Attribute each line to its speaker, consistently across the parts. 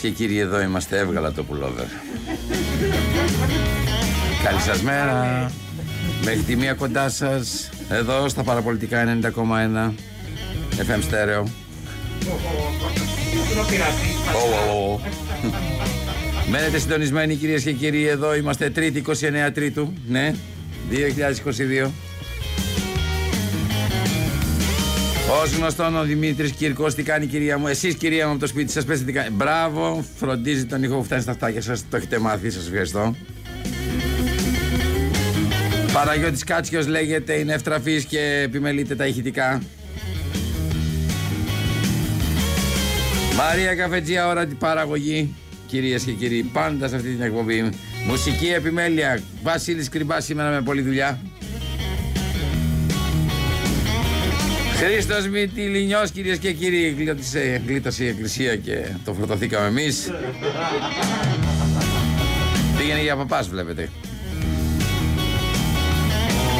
Speaker 1: Και κύριοι εδώ είμαστε. Έβγαλα το πουλόβερ Καλή σας μέρα. Μέχρι τη μία κοντά σας Εδώ στα παραπολιτικά 90,1 FM στέρεο. Μένετε συντονισμένοι κυρίες και κύριοι. Εδώ είμαστε τρίτη 29 Τρίτου. Ναι 2022 Ω γνωστόν ο Δημήτρης Κυρκός, τι κάνει κυρία μου; Εσείς κυρία μου από το σπίτι σας, πέστε τι κάνει. Μπράβο, φροντίζει τον ήχο που φτάνει στα αυτάκια σας. Το έχετε μάθει, σας ευχαριστώ. Παναγιώτης Κάτσιος λέγεται, είναι ευτραφής και επιμελείται τα ηχητικά. Μαρία Καφετζία, ώρα την παραγωγή. Κυρίες και κύριοι, πάντα σε αυτή την εκπομπή. Μουσική επιμέλεια. Βασίλης Κρυμπά σήμερα με πολλή δουλειά. Χρήστος Μητυλινιός, κυρίες και κύριοι, γλίτωσε, γλίτωσε η εκκλησία και το φορτωθήκαμε εμείς. Πήγαινε για παπάς, βλέπετε.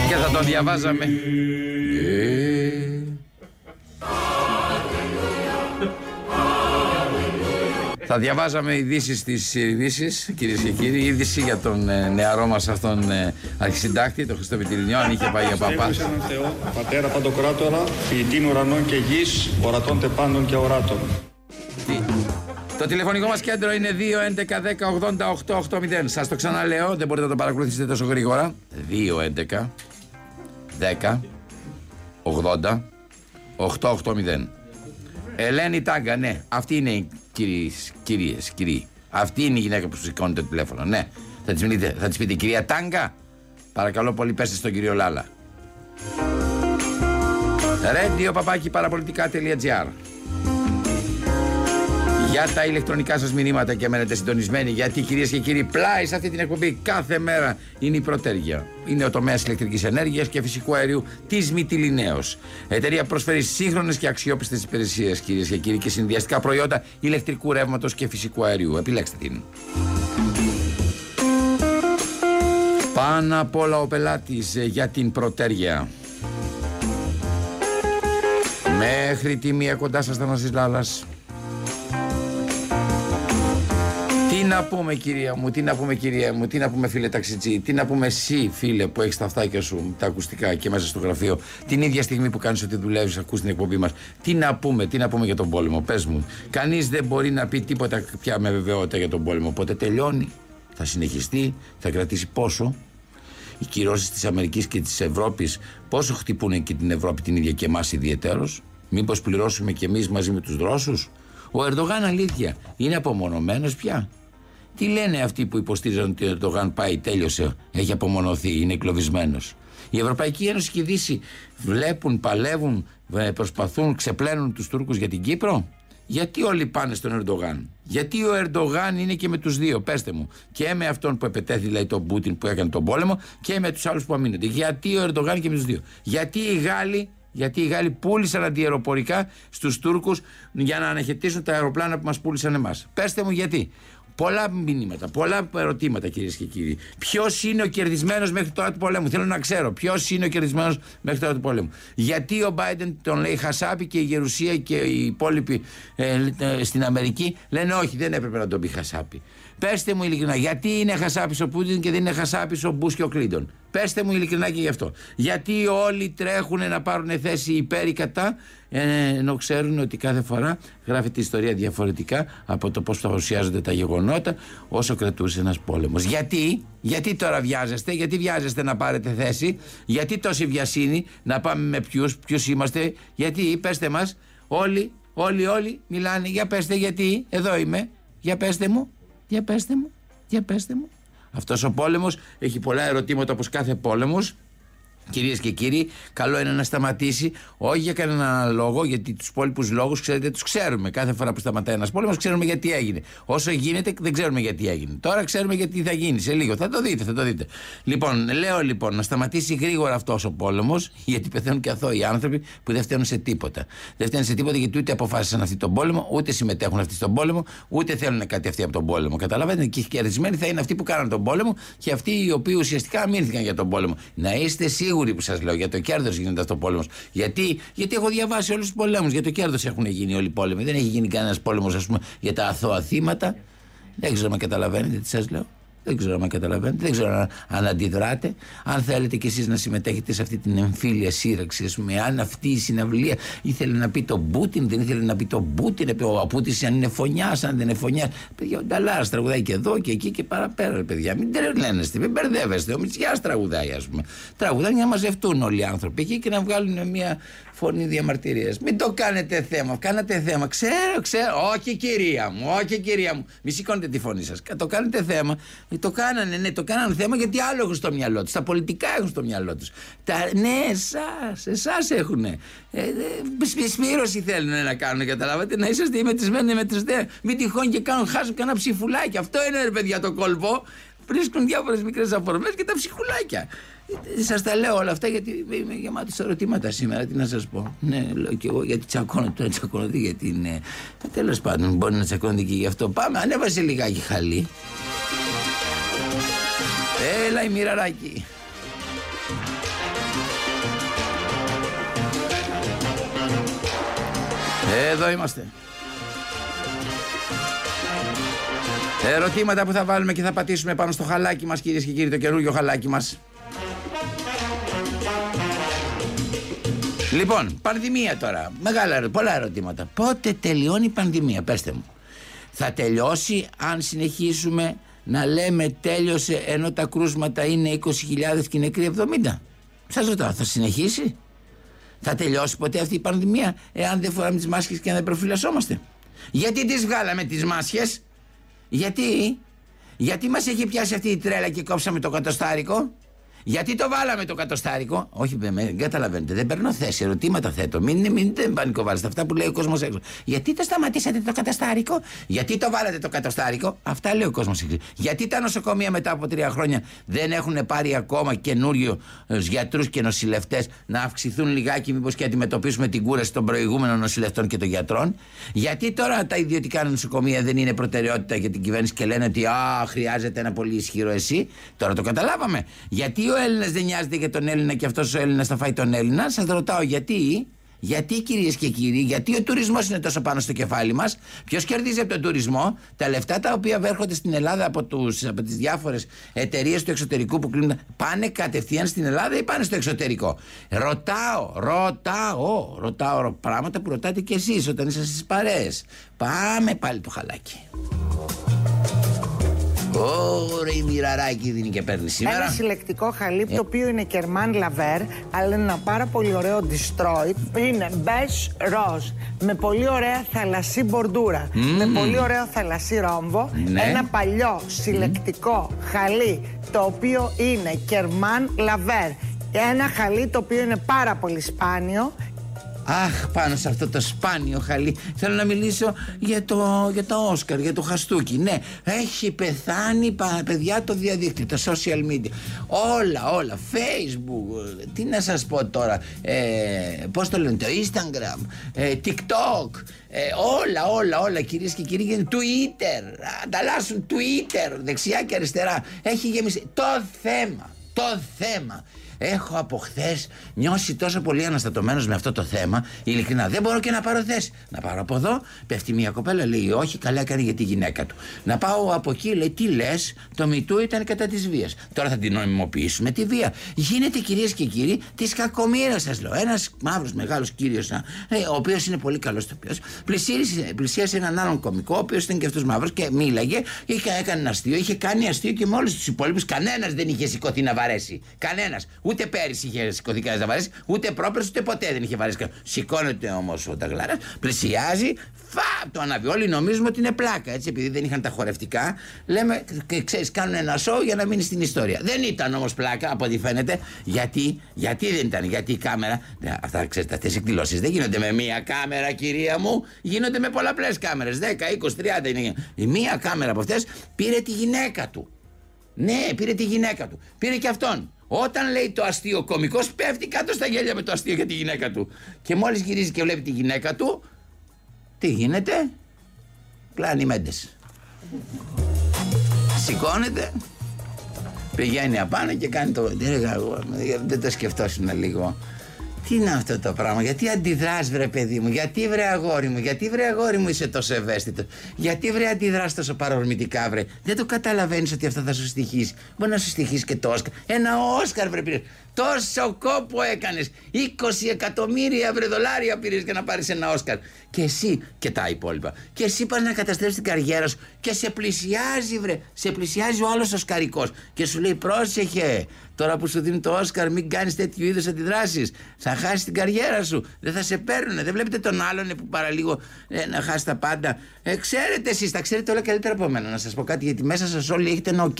Speaker 1: Και θα τον διαβάζαμε. Θα διαβάζαμε ειδήσεις της ειδήσεις, κυρίες και κύριοι. Είδηση για τον ε, νεαρό μας αυτόν ε, αρχισυντάκτη, τον Χριστό Βιτιλινιό, αν είχε πάει για παπά.
Speaker 2: Θεό, πατέρα παντοκράτορα, ποιητήν ουρανών και γης, ορατών τεπάντων και οράτων.
Speaker 1: Το τηλεφωνικό μας κέντρο είναι 2.11.10.80.880. Σας το ξαναλέω, δεν μπορείτε να το παρακολουθήσετε τόσο γρήγορα. 2.11 10 80 880. Ελένη Τάγκα, ναι, αυτή είναι η κυρίες, κυρίες, κυρίοι. Αυτή είναι η γυναίκα που σου σηκώνει το τηλέφωνο. Ναι. Θα της θα της πείτε κυρία Τάγκα. Παρακαλώ πολύ πέστε στον κύριο Λάλα. Radio παπάκι παραπολιτικά.gr για τα ηλεκτρονικά σας μηνύματα και μένετε συντονισμένοι. Γιατί κυρίες και κύριοι, πλάι σε αυτή την εκπομπή κάθε μέρα είναι η πρωτέργεια. Είναι ο τομέας ηλεκτρικής ενέργειας και φυσικού αερίου της Μητυλινέως. Εταιρεία προσφέρει σύγχρονες και αξιόπιστες υπηρεσίες, κυρίες και κύριοι, και συνδυαστικά προϊόντα ηλεκτρικού ρεύματος και φυσικού αερίου. Επιλέξτε την. Πάνω απ' όλα ο πελάτης ε, για την πρωτέργεια. Μέχρι τη μία κοντά σας, Θανασής Λάλλας. Να πούμε κυρία μου, τι να πούμε κυρία μου, τι να πούμε φίλε ταξιτζή, τι να πούμε εσύ φίλε που έχεις τα αυτάκια σου, τα ακουστικά και μέσα στο γραφείο, την ίδια στιγμή που κάνεις ότι δουλεύεις, ακούς την εκπομπή μας. Τι να πούμε, τι να πούμε για τον πόλεμο, πες μου. Κανείς δεν μπορεί να πει τίποτα πια με βεβαιότητα για τον πόλεμο. Πότε τελειώνει, θα συνεχιστεί, θα κρατήσει πόσο. Οι κυρώσεις της Αμερικής και της Ευρώπης πόσο χτυπούν και την Ευρώπη την ίδια και εμάς ιδιαίτερω. Μήπως πληρώσουμε κι εμείς μαζί με τους Ρώσους. Ο Ερντογάν αλήθεια είναι απομονωμένος πια; Τι λένε αυτοί που υποστήριζαν ότι ο Ερντογάν πάει, τέλειωσε, έχει απομονωθεί, είναι εκλοβισμένος; Η Ευρωπαϊκή Ένωση και η Δύση βλέπουν, παλεύουν, ε, προσπαθούν, ξεπλένουν τους Τούρκους για την Κύπρο; Γιατί όλοι πάνε στον Ερντογάν; Γιατί ο Ερντογάν είναι και με τους δύο, πέστε μου. Και με αυτόν που επετέθη, δηλαδή τον Πούτιν που έκανε τον πόλεμο, και με τους άλλους που αμήνονται. Γιατί ο Ερντογάν και με τους δύο. Γιατί οι Γάλλοι γιατί οι Γάλλοι πούλησαν αντιεροπορικά στους Τούρκους για να αναχαιτήσουν τα αεροπλάνα που μας πούλησαν εμάς. Πέστε μου γιατί. Πολλά μηνύματα, πολλά ερωτήματα κυρίες και κύριοι. Ποιος είναι ο κερδισμένος μέχρι τώρα του πολέμου; Θέλω να ξέρω ποιος είναι ο κερδισμένος μέχρι τώρα του πολέμου. Γιατί ο Biden τον λέει Χασάπη και η Γερουσία και οι υπόλοιποι ε, ε, στην Αμερική λένε όχι, δεν έπρεπε να τον πει Χασάπη. Πέστε μου ειλικρινά, γιατί είναι χασάπης ο Πούτιν και δεν είναι χασάπης ο Μπού και ο Κλίντον; Πέστε μου ειλικρινά και γι' αυτό. Γιατί όλοι τρέχουν να πάρουν θέση υπέρ ή κατά, ε, ενώ ξέρουν ότι κάθε φορά γράφει τη ιστορία διαφορετικά από το πώς παρουσιάζονται τα γεγονότα, όσο κρατούσε ένας πόλεμος. Γιατί, γιατί τώρα βιάζεστε, γιατί βιάζεστε να πάρετε θέση, γιατί τόση βιασύνη, να πάμε με ποιους, ποιους είμαστε, γιατί, πέστε μας, όλοι, όλοι, όλοι μιλάνε, για πέστε γιατί, εδώ είμαι, για πέστε μου. Για πέστε μου, για πέστε μου. Αυτός ο πόλεμος έχει πολλά ερωτήματα όπως κάθε πόλεμος. Κυρίες και κύριοι, καλό είναι να σταματήσει, όχι για κανένα λόγο, γιατί τους υπόλοιπους λόγους, ξέρετε, τους ξέρουμε. Κάθε φορά που σταματάει ένας πόλεμος, ξέρουμε γιατί έγινε. Όσο γίνεται, δεν ξέρουμε γιατί έγινε. Τώρα ξέρουμε γιατί θα γίνει σε λίγο. Θα το δείτε, θα το δείτε. Λοιπόν, λέω λοιπόν να σταματήσει γρήγορα αυτός ο πόλεμος, γιατί πεθαίνουν και αθώοι άνθρωποι που δεν φταίνουν σε τίποτα. Δεν φταίνουν σε τίποτα γιατί ούτε αποφάσισαν αυτοί τον πόλεμο, ούτε συμμετέχουν αυτοί στον πόλεμο, ούτε θέλουν κάτι αυτοί από τον πόλεμο. Καταλαβαίνετε, και κερδισμένοι θα είναι αυτοί που κάναν τον πόλεμο και αυτοί οι οποίοι ουσιαστικά αμήνθηκαν για τον πόλεμο. Να είστε σίγουροι σίγουροι που σας λέω για το κέρδος γίνεται αυτό ο πόλεμος. Γιατί, γιατί έχω διαβάσει όλους τους πολέμους. Για το κέρδος έχουν γίνει όλοι οι πόλεμοι. Δεν έχει γίνει κανένας πόλεμος, για τα αθώα θύματα. Δεν ξέρω αν καταλαβαίνετε τι σας λέω. Δεν ξέρω αν καταλαβαίνετε, δεν ξέρω αν, αντιδράτε. Αν θέλετε κι εσείς να συμμετέχετε σε αυτή την εμφύλια σύραξη, ας πούμε, αν αυτή η συναυλία ήθελε να πει τον Πούτιν, δεν ήθελε να πει τον Πούτιν, ο Πούτιν αν είναι φωνιάς, αν δεν είναι φωνιάς. Παιδιά, ο Νταλάς τραγουδάει και εδώ και εκεί και παραπέρα, παιδιά. Μην τρελαίνεστε, μην μπερδεύεστε. Ο Μητσιάς τραγουδάει, ας πούμε. Τραγουδάει για να μαζευτούν όλοι οι άνθρωποι εκεί και να βγάλουν μια φωνή διαμαρτυρίας. Μην το κάνετε θέμα. Κάνατε θέμα. Ξέρω, ξέρω. Όχι, κυρία μου, όχι, κυρία μου. Μη σηκώνετε τη φωνή σας. Το κάνετε θέμα. Ε, το κάνανε, ναι, το κάνανε θέμα γιατί άλλο έχουν στο μυαλό τους. Τα πολιτικά έχουν στο μυαλό τους. Ναι, εσάς, εσάς έχουν. Ε, ε, σπήρωση θέλουν να κάνουν, καταλάβατε. Να είσαστε μετρημένοι μετρημένοι. Μην τυχόν και κάνουν, χάσουν κανένα ψηφουλάκι. Αυτό είναι ρε παιδιά το κόλπο. Βρίσκουν διάφορες μικρές αφορμές και τα ψυχουλάκια. Σας τα λέω όλα αυτά γιατί είμαι γεμάτος ερωτήματα σήμερα. Τι να σας πω. Ναι, λέω και εγώ γιατί τσακώνω τώρα, τσακώνονται γιατί είναι. Τέλος πάντων, μπορεί να τσακώνονται και γι' αυτό. Πάμε, ανέβασε λιγάκι χαλί. Έλα η μοιραράκι. Εδώ είμαστε. Ερωτήματα που θα βάλουμε και θα πατήσουμε πάνω στο χαλάκι μας κυρίες και κύριοι, το καινούργιο χαλάκι μας. Λοιπόν, πανδημία τώρα. Μεγάλα, πολλά ερωτήματα. Πότε τελειώνει η πανδημία, πέστε μου. Θα τελειώσει αν συνεχίσουμε να λέμε τέλειωσε ενώ τα κρούσματα είναι 20.000 και οι νεκροί 70. Σας ρωτάω, θα συνεχίσει; Θα τελειώσει ποτέ αυτή η πανδημία εάν δεν φοράμε τις μάσκες και αν δεν προφυλασσόμαστε; Γιατί τις βγάλαμε τις μάσκες; Γιατί; Γιατί μας έχει πιάσει αυτή η τρέλα και κόψαμε το κατοστάρικο; Γιατί το βάλαμε το κατοστάρικο; Όχι, δεν καταλαβαίνετε. Δεν παίρνω θέση. Ερωτήματα θέτω. Μην, μην δεν πανικοβάλλετε αυτά που λέει ο κόσμος έξω. Γιατί το σταματήσατε το κατοστάρικο; Γιατί το βάλατε το κατοστάρικο; Αυτά λέει ο κόσμος έξω. Γιατί τα νοσοκομεία μετά από τρία χρόνια δεν έχουν πάρει ακόμα καινούριου ε, γιατρούς και νοσηλευτές να αυξηθούν λιγάκι, μήπως και αντιμετωπίσουμε την κούραση των προηγούμενων νοσηλευτών και των γιατρών; Γιατί τώρα τα ιδιωτικά νοσοκομεία δεν είναι προτεραιότητα για την κυβέρνηση και λένε ότι α, χρειάζεται ένα πολύ ισχυρό εσύ. Τώρα το καταλάβαμε. Γιατί ο Έλληνας δεν νοιάζεται για τον Έλληνα και αυτός ο Έλληνας θα φάει τον Έλληνα. Σας ρωτάω γιατί. Γιατί κυρίες και κύριοι, γιατί ο τουρισμός είναι τόσο πάνω στο κεφάλι μας, Ποιος κερδίζει από τον τουρισμό, τα λεφτά τα οποία βέρχονται στην Ελλάδα από, τους, από τις διάφορες εταιρείες του εξωτερικού που κλείνουν, πάνε κατευθείαν στην Ελλάδα ή πάνε στο εξωτερικό; Ρωτάω, ρωτάω, ρωτάω πράγματα που ρωτάτε κι εσείς όταν είσαστε στις παρέες. Πάμε πάλι το χαλάκι. Ωραία, η μοιραράκι δίνει και παίρνει σήμερα.
Speaker 3: Ένα συλλεκτικό χαλί το οποίο είναι Κερμάν Λαβέρ, αλλά είναι ένα πάρα πολύ ωραίο Destroyed. Είναι beige rose, με πολύ ωραία θαλασσή μπορντούρα, με πολύ ωραίο θαλασσί ρόμβο. Ναι. Ένα παλιό συλλεκτικό χαλί το οποίο είναι Κερμάν Λαβέρ. Ένα χαλί το οποίο είναι πάρα πολύ σπάνιο
Speaker 1: Αχ, πάνω σε αυτό το σπάνιο χαλί. Θέλω να μιλήσω για το, για το Όσκαρ, για το Χαστούκι. Ναι, έχει πεθάνει παιδιά το διαδίκτυο, τα social media. Όλα, όλα. Facebook, τι να σας πω τώρα. Ε, πώς το λένε, το Instagram, ε, TikTok. Ε, όλα, όλα, όλα κυρίες και κύριοι. Twitter, ανταλλάσσουν Twitter, δεξιά και αριστερά. Έχει γεμίσει. Το θέμα, το θέμα Έχω από χθες νιώσει τόσο πολύ αναστατωμένος με αυτό το θέμα. Ειλικρινά δεν μπορώ και να πάρω θέση. Να πάρω από εδώ, πέφτει μια κοπέλα, λέει Όχι, καλά έκανε για τη γυναίκα του. Να πάω από εκεί, λέει Τι λες, το μητού ήταν κατά της βίας. Τώρα θα την νομιμοποιήσουμε τη βία. Γίνεται κυρίες και κύριοι της κακομήρα, σας λέω. Ένας μαύρος μεγάλος κύριος, ε, ο οποίος είναι πολύ καλός τοπίο, πλησίασε έναν άλλον κομικό, ο οποίος ήταν και αυτός μαύρος και μίλαγε, είχε έκανε ένα αστείο, είχε κάνει αστείο και με όλους τους υπόλοιπους. Κανένας δεν είχε σηκωθεί να βαρέσει. Κανένας Ούτε πέρυσι είχε σηκωθεί κανένας να βαρέσει, ούτε πρόπερση, ούτε ποτέ δεν είχε βαρέσει κανένας. Σηκώνεται όμως ο Νταγλάρα, πλησιάζει, φα, το ανάβει. Όλοι νομίζουμε ότι είναι πλάκα. Έτσι, επειδή δεν είχαν τα χορευτικά, λέμε, ξέρεις, κάνουν ένα σοου για να μείνει στην ιστορία. Δεν ήταν όμως πλάκα, από ό,τι φαίνεται. Γιατί, γιατί δεν ήταν, γιατί η κάμερα. Αυτά ξέρετε, αυτές οι εκδηλώσεις δεν γίνονται με μία κάμερα, κυρία μου, γίνονται με πολλαπλές κάμερες. 10, 20, 30 είναι. Η μία κάμερα από αυτές πήρε τη γυναίκα του. Ναι, πήρε τη γυναίκα του. Πήρε και αυτόν. Όταν λέει το αστείο ο κωμικός πέφτει κάτω στα γέλια με το αστείο για τη γυναίκα του. Και μόλις γυρίζει και βλέπει τη γυναίκα του, τι γίνεται, κλάνει μέντες. Σηκώνεται, πηγαίνει απάνω και κάνει το... Δεν το σκεφτόσουν λίγο. Τι είναι αυτό το πράγμα, γιατί αντιδράς, βρε παιδί μου, γιατί βρε αγόρι μου, γιατί βρε αγόρι μου είσαι τόσο ευαίσθητος, γιατί βρε αντιδράς τόσο παρορμητικά, βρε. Δεν το καταλαβαίνεις ότι αυτό θα σου στοιχήσει. Μπορεί να σου στοιχήσει και το Όσκαρ. Ένα Όσκαρ, βρε πήρε. Τόσο κόπο έκανες. 20 εκατομμύρια βρε δολάρια πήρες για να πάρεις ένα Όσκαρ. Και εσύ και τα υπόλοιπα. Και εσύ πας να καταστρέψεις την καριέρα σου και σε πλησιάζει, βρε. Σε πλησιάζει ο άλλος ο και σου λέει πρόσεχε. Τώρα που σου δίνει το Όσκαρ, μην κάνεις τέτοιου είδους αντιδράσεις. Θα χάσεις την καριέρα σου. Δεν θα σε παίρνουν. Δεν βλέπετε τον άλλον που παραλίγο ε, να χάσει τα πάντα. Ε, ξέρετε εσείς, τα ξέρετε όλα καλύτερα από μένα. Να σας πω κάτι, γιατί μέσα σας όλοι έχετε ένα οκ.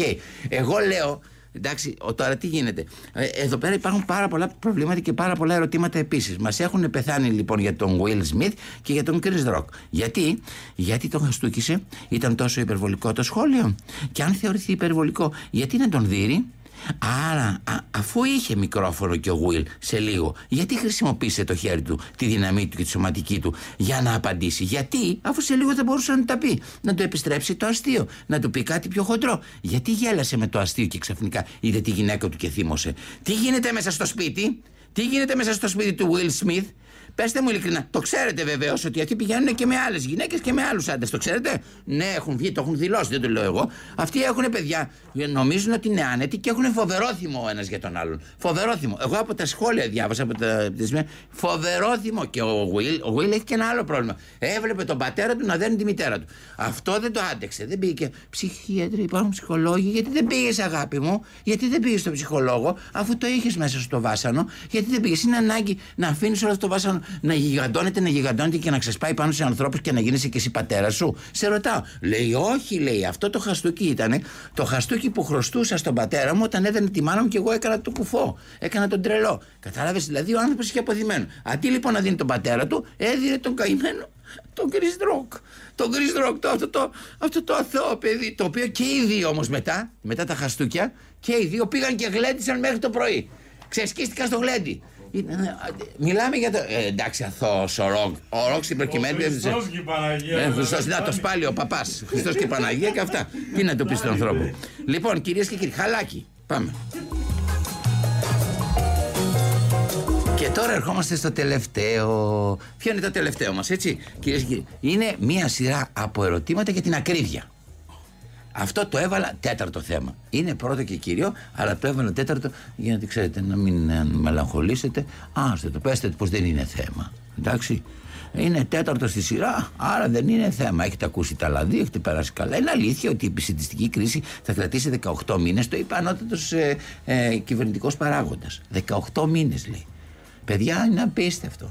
Speaker 1: Εγώ λέω Εντάξει, τώρα τι γίνεται. Ε, εδώ πέρα υπάρχουν πάρα πολλά προβλήματα και πάρα πολλά ερωτήματα επίσης. Μας έχουν πεθάνει λοιπόν για τον Will Smith και για τον Chris Rock. Γιατί, Γιατί τον χαστούκησε, ήταν τόσο υπερβολικό το σχόλιο. Και αν θεωρηθεί υπερβολικό, γιατί να τον δει Άρα, αφού είχε μικρόφωνο και ο Will σε λίγο, γιατί χρησιμοποίησε το χέρι του, τη δύναμή του και τη σωματική του για να απαντήσει; Γιατί, αφού σε λίγο θα μπορούσε να τα πει, να το επιστρέψει το αστείο, να του πει κάτι πιο χοντρό. Γιατί γέλασε με το αστείο και ξαφνικά είδε τη γυναίκα του και θύμωσε. Τι γίνεται μέσα στο σπίτι, τι γίνεται μέσα στο σπίτι του Will Smith, Πετε μου ειλικρινά, το ξέρετε βεβαίως ότι αυτοί πηγαίνουν και με άλλες γυναίκες και με άλλους άντρες. Το ξέρετε; Ναι, έχουν βγει, το έχουν δηλώσει, δεν το λέω εγώ. Αυτοί έχουν παιδιά, νομίζουν ότι είναι άνετοι και έχουν φοβερό θυμό ο ένας για τον άλλον. Φοβερό θυμό. Εγώ από τα σχόλια διάβασα από τα. Φοβερό θυμό. Και ο Will, ο Will έχει και ένα άλλο πρόβλημα. Έβλεπε τον πατέρα του να δένει τη μητέρα του. Αυτό δεν το άντεξε. Δεν πήγε. Ψυχίατροι, υπάρχουν ψυχολόγοι. Γιατί δεν πήγες, αγάπη μου, γιατί δεν πήγες στον ψυχολόγο, αφού το είχες μέσα στο βάσανο; Γιατί δεν πήγες; Είναι ανάγκη να αφήνεις όλο αυτό το βάσανο να γιγαντώνεται, να γιγαντώνεται και να ξεσπάει πάνω σε ανθρώπους και να γίνεσαι και εσύ πατέρας σου. Σε ρωτάω. Λέει, Όχι, λέει, αυτό το χαστούκι ήταν το χαστούκι που χρωστούσα στον πατέρα μου όταν έδαινε τη μάνα μου και εγώ έκανα το κουφό. Έκανα τον τρελό. Κατάλαβες, δηλαδή ο άνθρωπος είχε αποθυμένο. Αντί λοιπόν να δίνει τον πατέρα του, έδινε τον καημένο τον Chris Rock. Τον Chris Rock, το, αυτό, το, αυτό το αθώο παιδί. Το οποίο και οι δύο όμως μετά, μετά τα χαστούκια, και οι δύο πήγαν και γλέντισαν μέχρι το πρωί. Ξεσκίστηκαν στο γλέντι. Μιλάμε για το. Ε, εντάξει, αθώος ο Ροκ. Ο Ροκ στην προκειμένη.
Speaker 4: Χριστός και η Παναγία.
Speaker 1: Ε, Χριστός, να το σπάλει ο παπάς. Χριστός και η Παναγία και αυτά. Τι να το πει στον ανθρώπο. Λοιπόν, κυρίες και κύριοι, χαλάκι. Πάμε. Και τώρα ερχόμαστε στο τελευταίο. Ποιο είναι το τελευταίο μας, έτσι, κυρίες και κύριοι; Είναι μία σειρά από ερωτήματα για την ακρίβεια. Αυτό το έβαλα τέταρτο θέμα. Είναι πρώτο και κύριο, αλλά το έβαλα τέταρτο για να ξέρετε, να μην ε, μελαγχολήσετε. Α, το πέστε πως δεν είναι θέμα. Εντάξει. Είναι τέταρτο στη σειρά, άρα δεν είναι θέμα. Έχετε ακούσει τα λαδί, έχετε περάσει καλά. Είναι αλήθεια ότι η επιστημιστική κρίση θα κρατήσει 18 μήνες. Το είπε ανώτατο ε, ε, κυβερνητικός παράγοντας. 18 μήνες λέει. Παιδιά, είναι απίστευτο.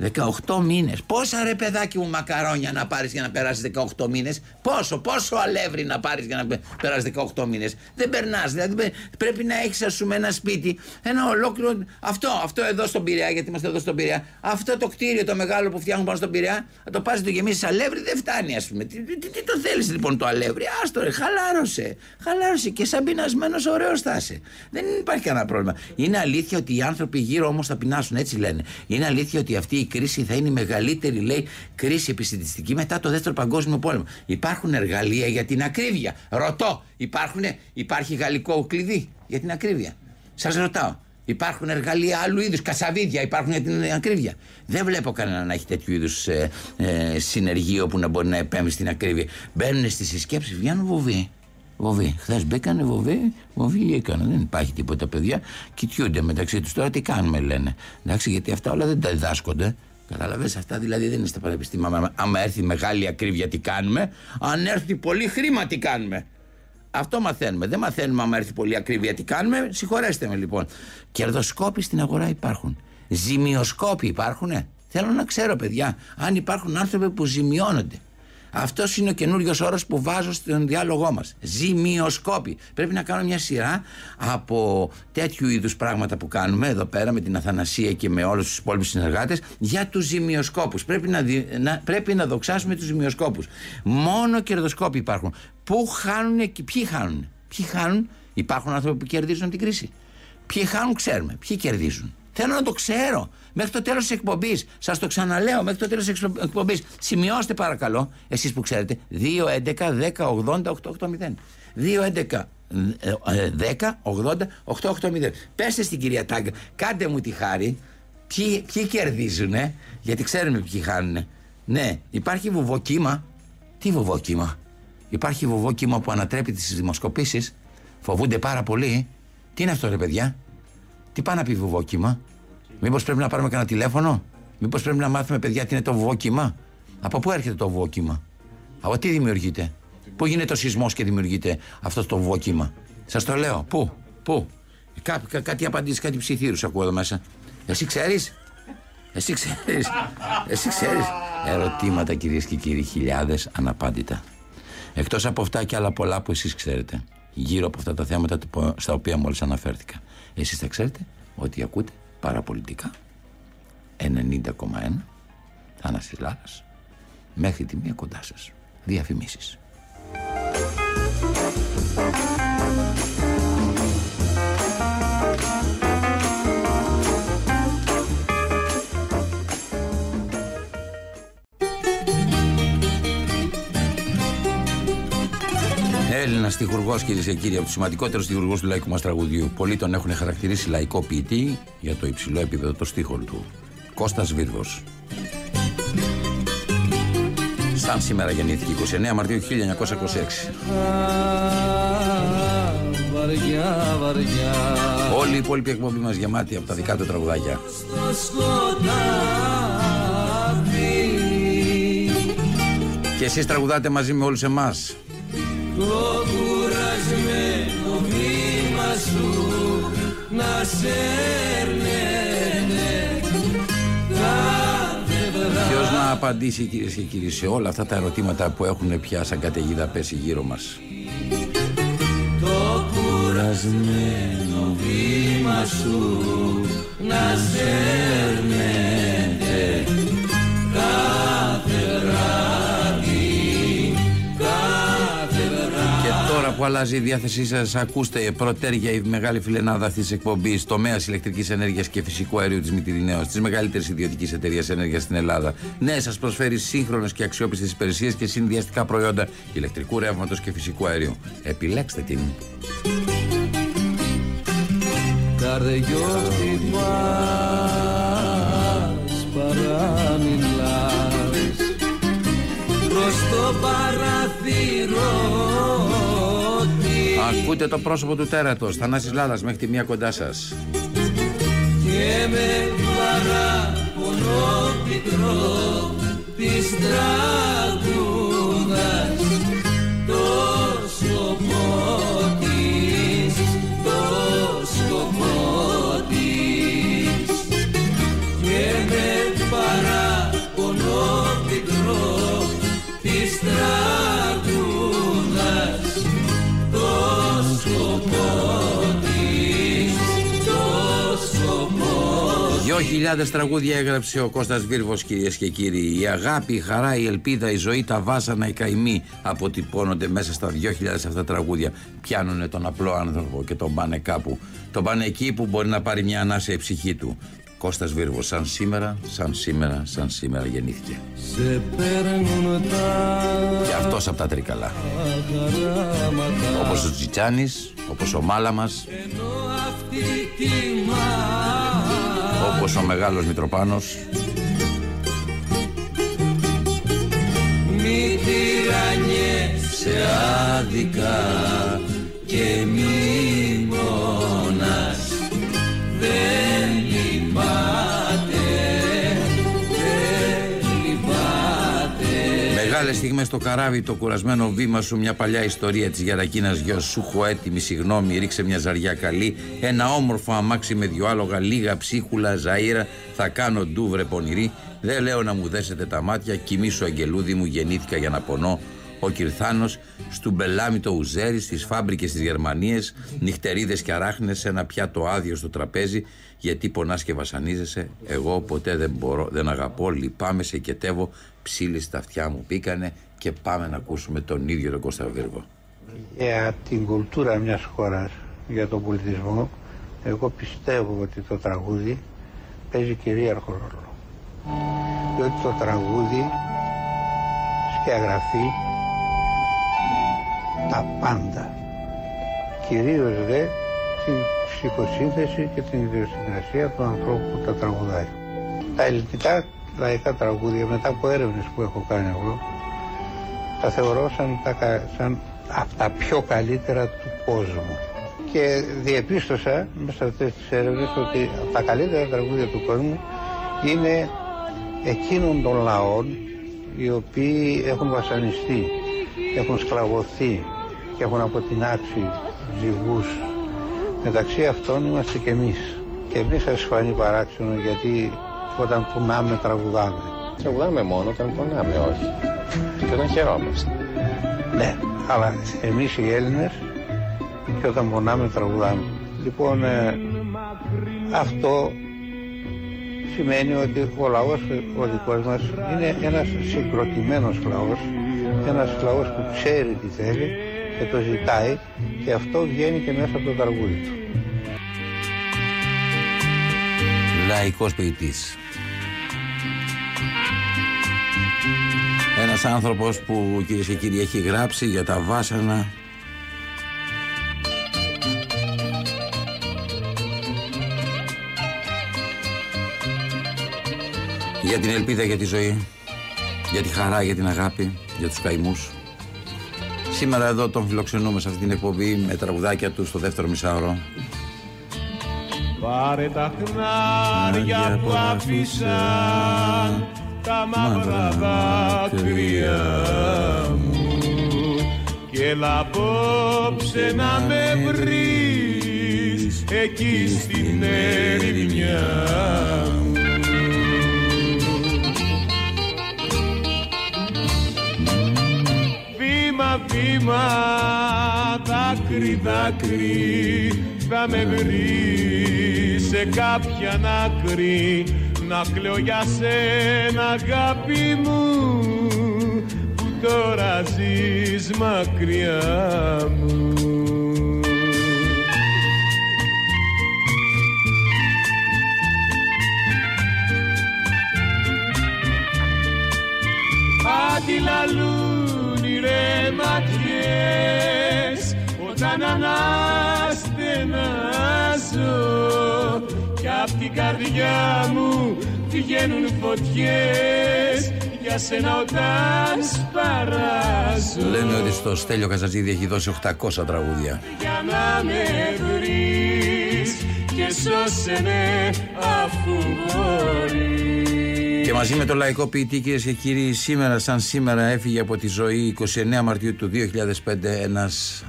Speaker 1: 18 μήνες. Πόσα ρε παιδάκι μου μακαρόνια να πάρεις για να περάσεις 18 μήνες; Πόσο, πόσο αλεύρι να πάρεις για να περάσεις 18 μήνες; Δεν περνάς. Δηλαδή πρέπει να έχεις, ας πούμε, ένα σπίτι, ένα ολόκληρο. Αυτό, αυτό εδώ στον Πειραιά, γιατί είμαστε εδώ στον Πειραιά. Αυτό το κτίριο το μεγάλο που φτιάχνουν πάνω στον Πειραιά, να το πας το γεμίσεις αλεύρι, δεν φτάνει, ας πούμε. Τι, τι, τι, το θέλεις λοιπόν το αλεύρι; Άστο ρε, χαλάρωσε. Χαλάρωσε και σαν πεινασμένος ωραίος θα είσαι. Δεν υπάρχει κανένα πρόβλημα. Είναι αλήθεια ότι οι άνθρωποι γύρω όμως θα πεινάσουν, έτσι λένε. Είναι αλήθεια ότι αυτή η κρίση θα είναι η μεγαλύτερη, λέει, κρίση επιστημιστική μετά το δεύτερο παγκόσμιο πόλεμο. Υπάρχουν εργαλεία για την ακρίβεια. Ρωτώ, υπάρχουν, υπάρχει γαλλικό κλειδί για την ακρίβεια; Σας ρωτάω. Υπάρχουν εργαλεία άλλου είδους, κασαβίδια υπάρχουν για την ακρίβεια; Δεν βλέπω κανένα να έχει τέτοιου είδους ε, ε, συνεργείο που να μπορεί να επέμβει στην ακρίβεια. Μπαίνουν στι συσκέψει, βγαίνουν βοβοί. Βοβή. Χθες μπήκανε βοβή, βοβή έκανα. Δεν υπάρχει τίποτα, παιδιά. Κοιτιούνται μεταξύ τους τώρα τι κάνουμε, λένε. Εντάξει, γιατί αυτά όλα δεν τα διδάσκονται. Κατάλαβε αυτά δηλαδή δεν είναι στα πανεπιστήμια. Άμα έρθει μεγάλη ακρίβεια, τι κάνουμε; Αν έρθει πολύ χρήμα, τι κάνουμε; Αυτό μαθαίνουμε. Δεν μαθαίνουμε άμα έρθει πολύ ακρίβεια τι κάνουμε; Συγχωρέστε με λοιπόν. Κερδοσκόποι στην αγορά υπάρχουν. Ζημιοσκόποι υπάρχουν. Θέλω να ξέρω, παιδιά, αν υπάρχουν άνθρωποι που ζημιώνονται. Αυτός είναι ο καινούριος όρος που βάζω στον διάλογό μας. Ζημιοσκόπη. Πρέπει να κάνω μια σειρά από τέτοιου είδους πράγματα που κάνουμε εδώ πέρα με την Αθανασία και με όλους τους υπόλοιπους συνεργάτες για τους ζημιοσκόπους. Πρέπει να, να, πρέπει να δοξάσουμε τους ζημιοσκόπους. Μόνο κερδοσκόποι υπάρχουν. Πού χάνουν και ποιοι χάνουν. Ποιοι χάνουν, υπάρχουν άνθρωποι που κερδίζουν την κρίση. Ποιοι χάνουν, ξέρουμε. Ποιοι κερδίζουν; Θέλω να το ξέρω. Μέχρι το τέλος της εκπομπής. Σας το ξαναλέω. Μέχρι το τέλος της εκπομπής. Σημειώστε παρακαλώ, εσείς που ξέρετε. 2, 11, 10, 80, 880. 2, 11, 10, 80, 880. Πέστε στην κυρία Τάγκα, κάντε μου τη χάρη. Ποιοι, ποιοι κερδίζουν, γιατί ξέρουμε ποιοι χάνουν. Ναι, υπάρχει βουβοκύμα. Τι βουβοκύμα; Υπάρχει βουβοκύμα που ανατρέπει τις δημοσκοπήσεις. Φοβούνται πάρα πολύ. Τι είναι αυτό, ρε παιδιά; Τι πάει να πει βουβόκυμα. Μήπως πρέπει να πάρουμε κανένα τηλέφωνο; Μήπως πρέπει να μάθουμε, παιδιά, τι είναι το βουβόκυμα. Από πού έρχεται το βουβόκυμα. Από τι δημιουργείται; Πού γίνεται ο σεισμός και δημιουργείται αυτό το βουβόκυμα. Σας το λέω. Πού; Πού; Κά, κά, κάτι απαντήσεις, κάτι ψιθύρους ακούω εδώ μέσα. Εσύ ξέρεις; Εσύ ξέρεις; Εσύ ξέρεις; Ερωτήματα κυρίες και κύριοι, χιλιάδες αναπάντητα. Εκτός από αυτά και άλλα πολλά που εσείς ξέρετε. Γύρω από αυτά τα θέματα στα οποία μόλις αναφέρθηκα. Εσείς θα ξέρετε ότι ακούτε παραπολιτικά 90,1 Θάνασης Λάρας μέχρι τη μία κοντά σας. Διαφημίσεις. Έλληνα τυχουργό, κυρίες και κύριοι, από τους σημαντικότερους τυχουργού του λαϊκού μας τραγουδιού. Πολλοί τον έχουν χαρακτηρίσει λαϊκό ποιητή για το υψηλό επίπεδο των στίχων του. Κώστας Βίρβο. Σαν σήμερα γεννήθηκε 29 Μαρτίου 1926. Βαριά, βαριά. Όλη η υπόλοιπη εκπομπή μας γεμάτη από τα δικά του τραγουδάκια. Και εσείς τραγουδάτε μαζί με όλους εμάς το κουρασμένο βήμα σου να σέρνεται Ποιος να απαντήσει κυρίες και κύριοι σε όλα αυτά τα ερωτήματα που έχουν πια σαν καταιγίδα πέσει γύρω μας; Το κουρασμένο βήμα σου να σέρνεται που αλλάζει η διάθεσή σας, ακούστε προτέρια η μεγάλη φιλενάδα αυτή της εκπομπής, τομέα ηλεκτρικής ενέργειας και φυσικού αερίου της Μητυρινέως, της μεγαλύτερης ιδιωτικής εταιρείας ενέργειας στην Ελλάδα. Ναι, σας προσφέρει σύγχρονες και αξιόπιστες υπηρεσίες και συνδυαστικά προϊόντα ηλεκτρικού ρεύματος και φυσικού αερίου. Επιλέξτε την. Καρδιώτη προς το παραθυρό Ακούτε το πρόσωπο του τέρατος Θανάσης Λάλας μέχρι τη μία κοντά σας. Και με παράπονο πικρό της τραγούδας Δυο χιλιάδες τραγούδια έγραψε ο Κώστας Βίρβος κυρίες και κύριοι. Η αγάπη, η χαρά, η ελπίδα, η ζωή, τα βάσανα, οι καημοί Αποτυπώνονται μέσα στα δυο χιλιάδες αυτά τραγούδια. Πιάνουνε τον απλό άνθρωπο και τον πάνε κάπου. Τον πάνε εκεί που μπορεί να πάρει μια ανάσα η ψυχή του. Κώστας Βίρβος σαν σήμερα, σαν σήμερα, σαν σήμερα γεννήθηκε. Σε Και αυτός από τα τρίκαλα. Όπως ο Τζιτσάνης, όπως ο Μάλαμας Όπως ο Μεγάλος Μητροπάνος. Μη σε άδικα και μη μόνας δεν Μεγάλες στιγμές στο καράβι, το κουρασμένο βήμα σου, μια παλιά ιστορία της Γερακίνας γιος σου. Έχω έτοιμη, συγγνώμη, ρίξε μια ζαριά καλή. Ένα όμορφο αμάξι με δυο άλογα, λίγα ψίχουλα, ζαΐρα. Θα κάνω ντούβρε πονηρή. Δεν λέω να μου δέσετε τα μάτια. Κοιμήσου, αγγελούδι μου, γεννήθηκα για να πονώ. Ο Κυρθάνος, στου μπελάμι το ουζέρι, στις φάμπρικες της Γερμανίας, νυχτερίδες και αράχνες σε ένα πιάτο άδειο στο τραπέζι, γιατί πονάς και βασανίζεσαι. Εγώ ποτέ δεν μπορώ, δεν αγαπώ, λυπάμαι, σε κετεύω, ψήλοι στα αυτιά μου πήκανε και πάμε να ακούσουμε τον ίδιο τον Κώστα Βίργο.
Speaker 4: Για την κουλτούρα μιας χώρας, για τον πολιτισμό, εγώ πιστεύω ότι το τραγούδι παίζει κυρίαρχο ρόλο. Διότι το τραγούδι σκιαγραφεί τα πάντα. Κυρίως δε την ψυχοσύνθεση και την ιδιοσυγκρασία του ανθρώπου που τα τραγουδάει. Τα ελληνικά λαϊκά τραγούδια μετά από έρευνες που έχω κάνει εγώ τα θεωρώ σαν, τα, σαν από τα πιο καλύτερα του κόσμου. Και διεπίστωσα μέσα σε αυτές τις έρευνες ότι τα καλύτερα τραγούδια του κόσμου είναι εκείνων των λαών οι οποίοι έχουν βασανιστεί, έχουν σκλαβωθεί και έχουν αποτινάξει ζυγούς. Μεταξύ αυτών είμαστε και εμείς. Και εμείς σας φανεί παράξενο γιατί όταν πονάμε τραγουδάμε.
Speaker 5: Τραγουδάμε μόνο όταν πονάμε, όχι. Και όταν χαιρόμαστε.
Speaker 4: Ναι, αλλά εμείς οι Έλληνες και όταν πονάμε τραγουδάμε. Λοιπόν, ε, αυτό σημαίνει ότι ο λαός ο δικός μας είναι ένας συγκροτημένος λαός, ένας λαός που ξέρει τι θέλει και το ζητάει και αυτό βγαίνει και μέσα από το τραγούδι του.
Speaker 1: Λαϊκός ποιητής. Ένας άνθρωπος που κυρίες και κύριοι έχει γράψει για τα βάσανα. Για την ελπίδα για τη ζωή για τη χαρά, για την αγάπη για τους καημούς. Σήμερα εδώ τον φιλοξενούμε σε αυτή την εκπομπή με τραγουδάκια του στο δεύτερο μισάωρο.
Speaker 6: Πάρε τα χνάρια που άφησα τα μαύρα δάκρυα μου. Και έλα απόψε να με βρεις εκεί στην ερημιά μου. Βήμα, βήμα, δάκρυ, δάκρυ θα με βρεις σε κάποια άκρη να κλαίω για σένα αγάπη μου που τώρα ζεις μακριά μου. Αντιλαλούν οι ρε ματιές όταν αναστενάζω απ' την καρδιά μου βγαίνουν φωτιές. Για σένα όταν σπαράζω.
Speaker 1: Λένε ότι στο Στέλιο Καζατζίδη έχει δώσει 800 τραγούδια.
Speaker 6: Για να με βρεις και σώσε με αφού μπορείς.
Speaker 1: Και μαζί με το λαϊκό ποιητή κυρίες και κύριοι σήμερα σαν σήμερα έφυγε από τη ζωή 29 Μαρτίου του 2005 ένας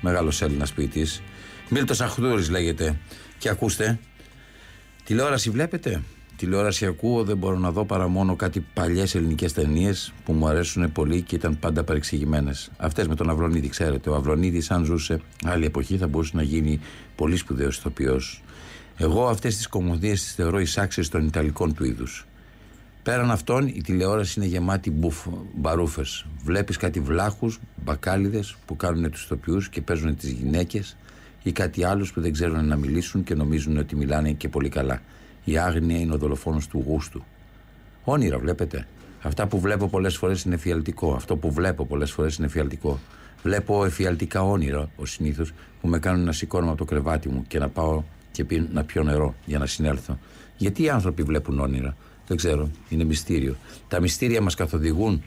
Speaker 1: μεγάλος Έλληνας ποιητής. Μίλτος Αχτούρης λέγεται. Και ακούστε τηλεόραση βλέπετε; Τηλεόραση ακούω δεν μπορώ να δω παρά μόνο κάτι παλιές ελληνικές ταινίες που μου αρέσουν πολύ και ήταν πάντα παρεξηγημένες. Αυτές με τον Αυρονίδη ξέρετε. Ο Αυρονίδης αν ζούσε άλλη εποχή θα μπορούσε να γίνει πολύ σπουδαίος ηθοποιός. Εγώ αυτές τις κομμωδίες τις θεωρώ εισάξιες των Ιταλικών του είδους. Πέραν αυτών, η τηλεόραση είναι γεμάτη μπουφ, μπαρούφες. Βλέπεις κάτι βλάχους, μπακάλιδες που κάνουν τους ηθοποιούς και παίζουν τις γυναίκες ή κάτι άλλους που δεν ξέρουν να μιλήσουν και νομίζουν ότι μιλάνε και πολύ καλά. Η άγνοια είναι ο δολοφόνος του γούστου. Όνειρα βλέπετε. Αυτά που βλέπω πολλές φορές είναι εφιαλτικό. Αυτό που βλέπω πολλές φορές είναι εφιαλτικό. Βλέπω εφιαλτικά όνειρα, ο συνήθως, που με κάνουν να σηκώνω από το κρεβάτι μου και να πάω και πι- να πιω νερό για να συνέλθω. Γιατί οι άνθρωποι βλέπουν όνειρα. Δεν ξέρω. Είναι μυστήριο. Τα μυστήρια μας καθοδηγούν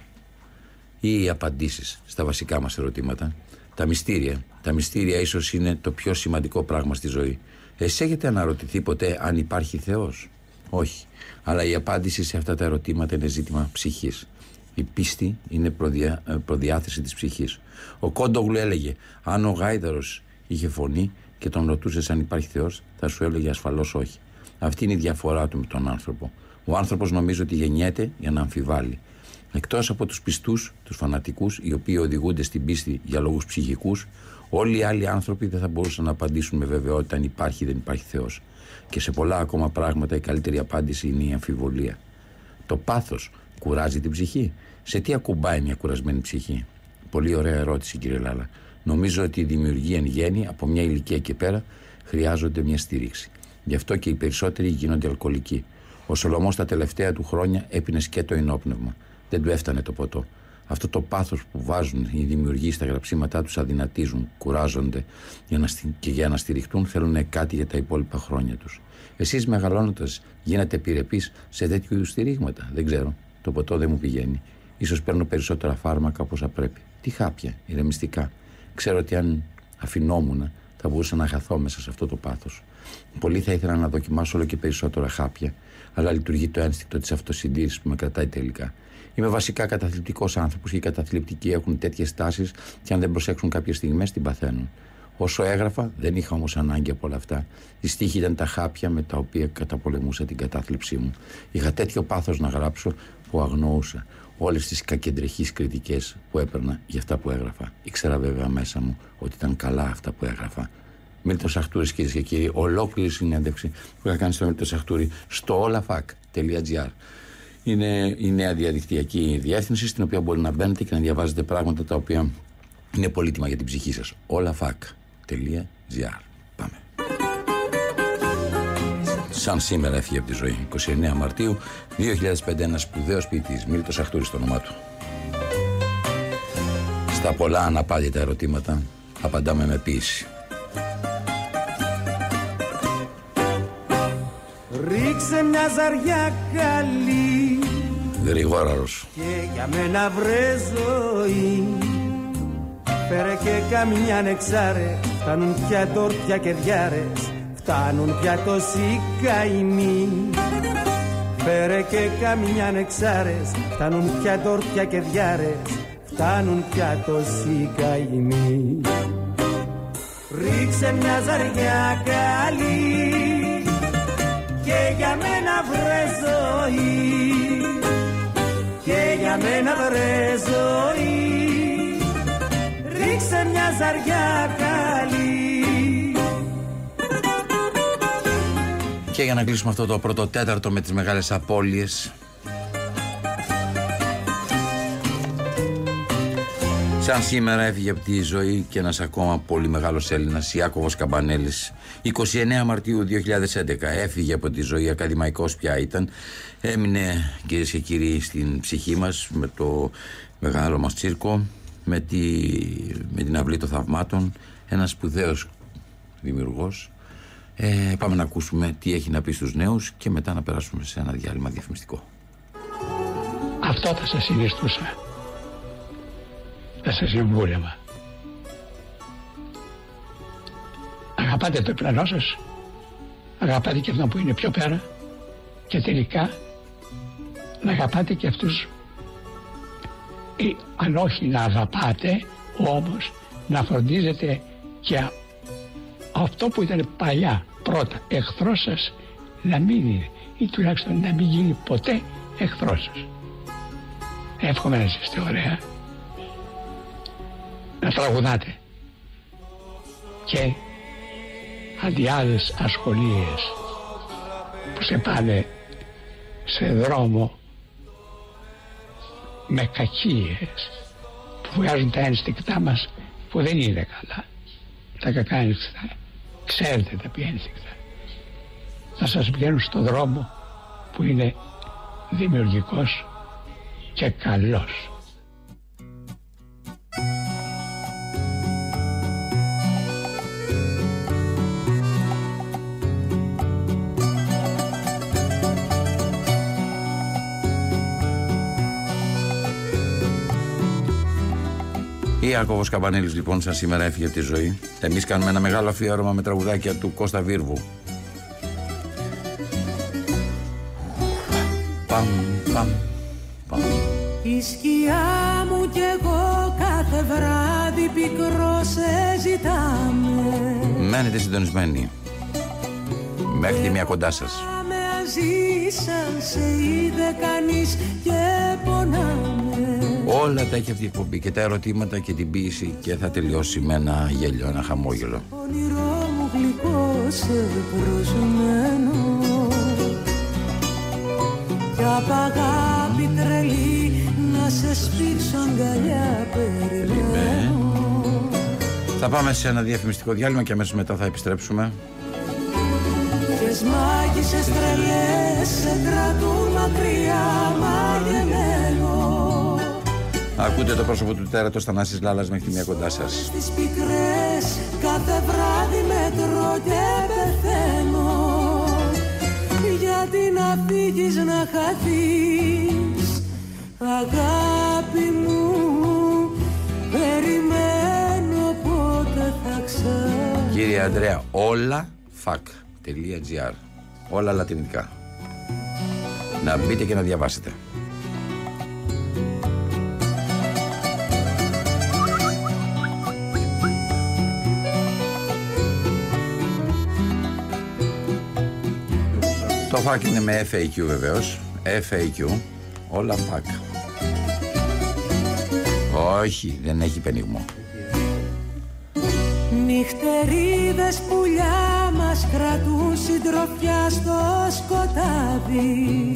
Speaker 1: ή οι απαντήσεις στα βασικά μας ερωτήματα. Τα μυστήρια. Τα μυστήρια ίσως είναι το πιο σημαντικό πράγμα στη ζωή. Εσείς έχετε αναρωτηθεί ποτέ αν υπάρχει Θεός; Όχι. Αλλά η απάντηση σε αυτά τα ερωτήματα είναι ζήτημα ψυχής. Η πίστη είναι προδιά, ε, προδιάθεση της ψυχής. Ο Κόντογλου έλεγε: Αν ο Γάιδαρος είχε φωνή και τον ρωτούσες αν υπάρχει Θεός, θα σου έλεγε ασφαλώς όχι. Αυτή είναι η διαφορά του με τον άνθρωπο. Ο άνθρωπος νομίζει ότι γεννιέται για να αμφιβάλλει. Εκτός από τους πιστούς, τους φανατικούς, οι οποίοι οδηγούνται στην πίστη για λόγους ψυχικούς, όλοι οι άλλοι άνθρωποι δεν θα μπορούσαν να απαντήσουν με βεβαιότητα αν υπάρχει ή δεν υπάρχει Θεός. Και σε πολλά ακόμα πράγματα η καλύτερη απάντηση είναι η αμφιβολία. Το πάθος κουράζει την ψυχή. Σε τι ακουμπάει μια κουρασμένη ψυχή; Πολύ ωραία ερώτηση, κύριε Λάλα. Νομίζω ότι οι δημιουργοί εν γέννη από μια ηλικία και πέρα χρειάζονται μια στήριξη. Γι' αυτό και οι περισσότεροι γίνονται αλκοολικοί. Ο Σολομός τα τελευταία του χρόνια έπινε σκέτο ενόπνευμα. Δεν του έφτανε το ποτό. Αυτό το πάθος που βάζουν οι δημιουργοί στα γραψίματά τους αδυνατίζουν, κουράζονται για να, και για να στηριχτούν θέλουν κάτι για τα υπόλοιπα χρόνια τους. Εσείς μεγαλώνοντας γίνατε επιρρεπείς σε τέτοιου είδους στηρίγματα. Δεν ξέρω. Το ποτό δεν μου πηγαίνει. σω παίρνω περισσότερα φάρμακα όπω θα πρέπει. Τι χάπια, ηρεμιστικά. Ξέρω ότι αν αφινόμουν θα μπορούσα να χαθώ μέσα σε αυτό το πάθος. Πολύ θα ήθελα να δοκιμάσω όλο και περισσότερα χάπια, αλλά λειτουργεί το ένστικτο της αυτοσυντήρησης που με κρατάει τελικά. Είμαι βασικά καταθλιπτικός άνθρωπος και οι καταθλιπτικοί έχουν τέτοιες τάσεις και αν δεν προσέξουν κάποιες στιγμές την παθαίνουν. Όσο έγραφα, δεν είχα όμως ανάγκη από όλα αυτά. Η στίχη ήταν τα χάπια με τα οποία καταπολεμούσα την κατάθλιψή μου. Είχα τέτοιο πάθος να γράψω που αγνοούσα όλες τις κακεντρεχείς κριτικές που έπαιρνα για αυτά που έγραφα. Ήξερα βέβαια μέσα μου ότι ήταν καλά αυτά που έγραφα. Μίλτος Σαχτούρη, κυρίες και κύριοι, ολόκληρη συνέντευξη που είχα κάνει στο Μίλτος Σαχτούρη στο olafac.gr. Είναι η νέα διαδικτυακή διεύθυνση στην οποία μπορεί να μπαίνετε και να διαβάζετε πράγματα τα οποία είναι πολύτιμα για την ψυχή σας. olafac.gr Πάμε. Σαν σήμερα έφυγε από τη ζωή. 29 Μαρτίου 2005 ένας σπουδαίος ποιητής, Μίλτος Αχτούρης στο όνομά του. Στα πολλά αναπάντητα ερωτήματα απαντάμε με ποιήση.
Speaker 6: Ρίξε μια ζαριά καλή.
Speaker 1: Γρηγόραρος
Speaker 6: Και για μένα βρε ζωή. Φέρε και καμιά νεξάρε. Φτάνουν πια τόρτια και διάρες. Φτάνουν πια τόσοι καημοί Φέρε και καμιά νεξάρες. Φτάνουν πια τόρτια και διάρες. Φτάνουν πια τόσοι καημοί Ρίξε μια ζαριά καλή και για μένα βρε ζωή. Και για μένα βρε ζωή. Ρίξε μια ζαριά καλή.
Speaker 1: Και για να κλείσουμε αυτό το πρώτο τέταρτο με τις μεγάλες απώλειες Σαν σήμερα έφυγε από τη ζωή και ένας ακόμα πολύ μεγάλος Έλληνας, Ιάκωβος Καμπανέλης. 29 Μαρτίου 2011 έφυγε από τη ζωή, ακαδημαϊκός πια ήταν. Έμεινε κυρίες και κύριοι στην ψυχή μας με το μεγάλο μας τσίρκο, με, τη, με την αυλή των θαυμάτων. Ένας σπουδαίος δημιουργός. Ε, πάμε να ακούσουμε τι έχει να πει στους νέους και μετά να περάσουμε σε ένα διάλειμμα διαφημιστικό.
Speaker 7: Αυτό θα σας συνιστούσα θα σας συμβούλευα. Αγαπάτε το πλανό σας, αγαπάτε και αυτό που είναι πιο πέρα. Και τελικά να αγαπάτε και αυτούς. Ή αν όχι να αγαπάτε όμως να φροντίζετε και αυτό που ήταν παλιά πρώτα εχθρός σας να μην είναι. Ή τουλάχιστον να μην γίνει ποτέ εχθρός σας. Εύχομαι να είστε ωραία να τραγουδάτε. Και αντί άλλες ασχολίες που σε πάνε σε δρόμο με κακίες που βγάζουν τα ένστικτά μας που δεν είναι καλά τα κακά ένστικτα ξέρετε τα ποια ένστικτα. Να σας βγαίνουν στο δρόμο που είναι δημιουργικός και καλός
Speaker 1: Ιάκωβο Καμπανέλη λοιπόν, σαν σήμερα έφυγε από τη ζωή. Εμείς κάνουμε ένα μεγάλο αφιέρωμα με τραγουδάκια του Κώστα Βίρβου. Παμ, παμ, παμ,
Speaker 8: Η σκιά μου κι εγώ κάθε βράδυ πικρό σε ζητάμε
Speaker 1: Μένετε συντονισμένοι. Μέχρι τη μία κοντά σας.
Speaker 8: Με αζήσαν σε είδε κανείς και πονάμε
Speaker 1: Όλα τα έχει αυτή η εκπομπή και τα ερωτήματα και την ποίηση και θα τελειώσει με ένα γέλιο, ένα χαμόγελο.
Speaker 8: Όνειρό μου γλυκό σε προσμένο Κι απ' αγάπη τρελή να σε σπίξω αγκαλιά περιμένω
Speaker 1: Θα πάμε σε ένα διαφημιστικό διάλειμμα και αμέσως μετά θα επιστρέψουμε.
Speaker 8: Τις μάγισσες τρελές σε κρατούν μακριά μαγεμένο
Speaker 1: Ακούτε το πρόσωπο του τέρατος Θανάσης Λάλας μέχρι τη μία κοντά σας.
Speaker 8: Στις πικρές κάθε βράδυ μετρώ και πεθαίνω Γιατί να φύγεις να χαθείς Αγάπη μου Περιμένω πότε θα ξανά
Speaker 1: Κύριε Αντρέα, όλα fac.gr Όλα λατινικά. Να μπείτε και να διαβάσετε. Το FAQ είναι με FAQ βεβαίως. FAQ. Όλα FAQ. Όχι, δεν έχει πενιγμό.
Speaker 8: Νυχτερίδες πουλιά μας κρατούν συντροφιά στο σκοτάδι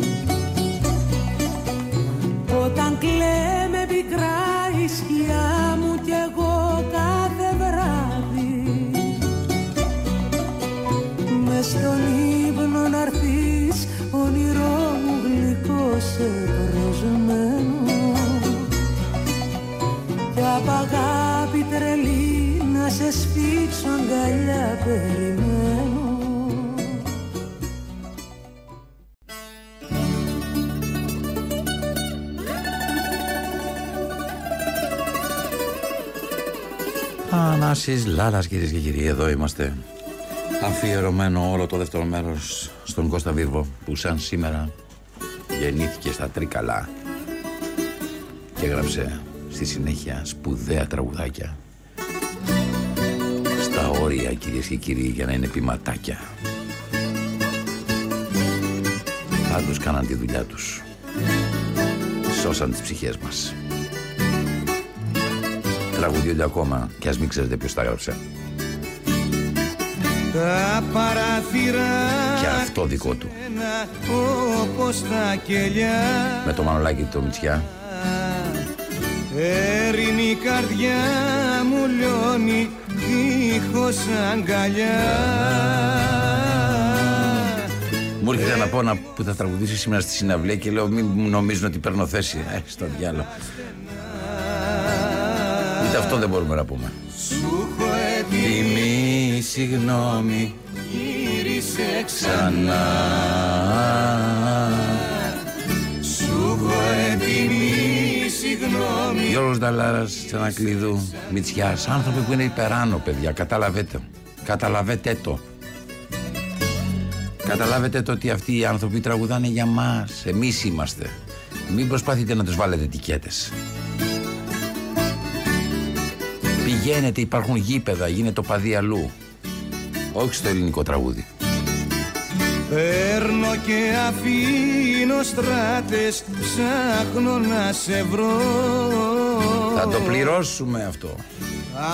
Speaker 8: Όταν κλαίμε πικρά η γλυκό σε προσμένο κι απ' αγάπη τρελή να σε σφίξω αγκαλιά περιμένω
Speaker 1: Ανάσης Λάλας κυρίες και κύριοι, εδώ είμαστε. Αφιερωμένο όλο το δεύτερο μέρος στον Κώστα Βίρβο που σαν σήμερα γεννήθηκε στα Τρίκαλα και έγραψε στη συνέχεια σπουδαία τραγουδάκια στα όρια κυρίες και κύριοι για να είναι ποιηματάκια. Πάντως κάναν τη δουλειά τους. Σώσαν τις ψυχές μας. Τραγουδιούνται ακόμα και ας μην ξέρετε ποιος τα έγραψε.
Speaker 9: Τα παράθυρα
Speaker 1: Και αυτό δικό του.
Speaker 9: ένα όπως τα κελιά
Speaker 1: Με το μανολάκι του το Μητσιά.
Speaker 9: Έρινη καρδιά μου λιώνει δίχως αγκαλιά
Speaker 1: Μου ήρθε να πω να, που θα τραγουδήσει σήμερα στη συναυλία και λέω μην μου νομίζουν ότι παίρνω θέση. Ε, στο διάλογο. Ούτε αυτό δεν μπορούμε να πούμε.
Speaker 9: Σου έχω
Speaker 1: Τιμή, συγγνώμη,
Speaker 9: γύρισε
Speaker 1: ξανά.
Speaker 9: Σου έχω έτοιμη συγγνώμη
Speaker 1: Γιώργος Νταλάρας, Τσανακλείδου, Μητσιάς, άνθρωποι που είναι υπεράνω, παιδιά, καταλαβαίνετε. Καταλαβαίνετε το. Καταλάβετε το ότι αυτοί οι άνθρωποι τραγουδάνε για μας. Εμείς είμαστε. Μην προσπαθείτε να τους βάλετε ετικέτες. Πηγαίνετε, υπάρχουν γήπεδα, γίνεται το παδί αλλού. Όχι στο ελληνικό τραγούδι.
Speaker 9: Παίρνω και αφήνω στράτες Ψάχνω να σε βρω
Speaker 1: Θα το πληρώσουμε αυτό.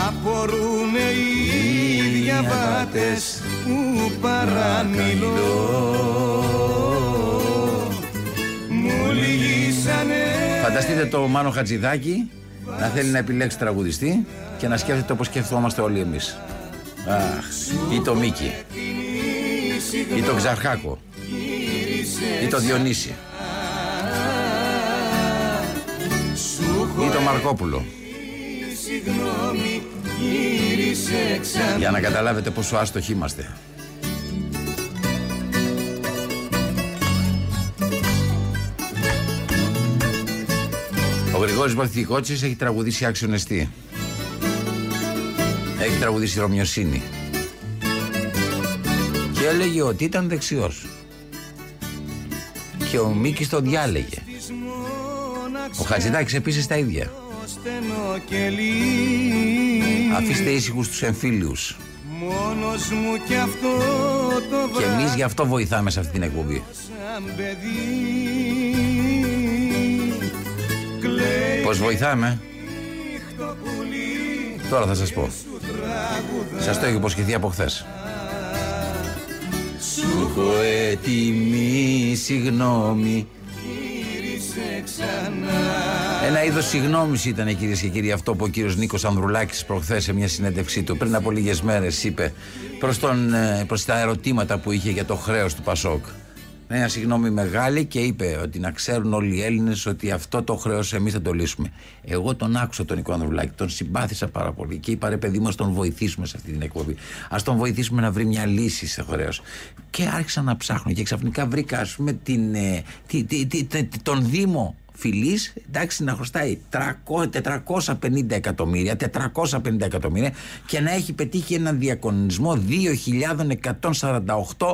Speaker 9: Απορρούνε οι διαβάτες που παραμιλώ Μου λυγίσανε
Speaker 1: Φανταστείτε το Μάνο Χατζηδάκη να θέλει να επιλέξει τραγουδιστή και να σκέφτεται όπως σκεφτόμαστε όλοι εμείς. Αχ, ή το Μίκη, ή το Ξαρχάκο, ή το Διονύση, ή το Μαρκόπουλο.
Speaker 9: Συγγνώμη γύρισε ξανά
Speaker 1: Για να καταλάβετε πόσο άστοχοι είμαστε. Ο Γρηγόρης Βαθικότσης έχει τραγουδήσει Άξιον Εστί. Έχει τραγουδήσει Ρωμιοσύνη. Και έλεγε ότι ήταν δεξιός. Και ο Μίκης τον διάλεγε. Ο Χατζηδάκης επίσης τα ίδια.
Speaker 6: στενό κελί
Speaker 1: Αφήστε ήσυχους τους εμφύλιους.
Speaker 6: Μόνος μου κι αυτό το
Speaker 1: Και
Speaker 6: βράδυ
Speaker 1: εμείς γι' αυτό βοηθάμε σε αυτή την εκπομπή.
Speaker 6: σαν παιδί Κλαίει
Speaker 1: Πώς βοηθάμε,
Speaker 6: το πουλί
Speaker 1: τώρα θα σας πω.
Speaker 6: σου τραγουδά
Speaker 1: Σας το έχω υποσχεθεί από χθες. Σου έχω έτοιμη συγγνώμη.
Speaker 6: Γύρισε ξανά
Speaker 1: Ένα είδος συγγνώμη ήταν κυρίες και κύριοι αυτό που ο κύριος Νίκος Ανδρουλάκης προχθές σε μια συνέντευξή του πριν από λίγες μέρες είπε προς προς τα ερωτήματα που είχε για το χρέος του Πασόκ. Ένα συγγνώμη μεγάλη και είπε ότι να ξέρουν όλοι οι Έλληνες ότι αυτό το χρέος εμείς θα το λύσουμε. Εγώ τον άκουσα τον Νίκο Ανδρουλάκη, τον συμπάθησα πάρα πολύ και είπα ρε παιδί μα, τον βοηθήσουμε σε αυτή την εκπομπή. Α τον βοηθήσουμε να βρει μια λύση στο χρέος. Και άρχισα να ψάχνω και ξαφνικά βρήκα, ας πούμε, την, ε, τι- τι- τι- τι- τον Δήμο Φιλής, εντάξει, να χρωστάει 300 450 εκατομμύρια, 450 εκατομμύρια και να έχει πετύχει έναν διακονισμό 2.148 ε,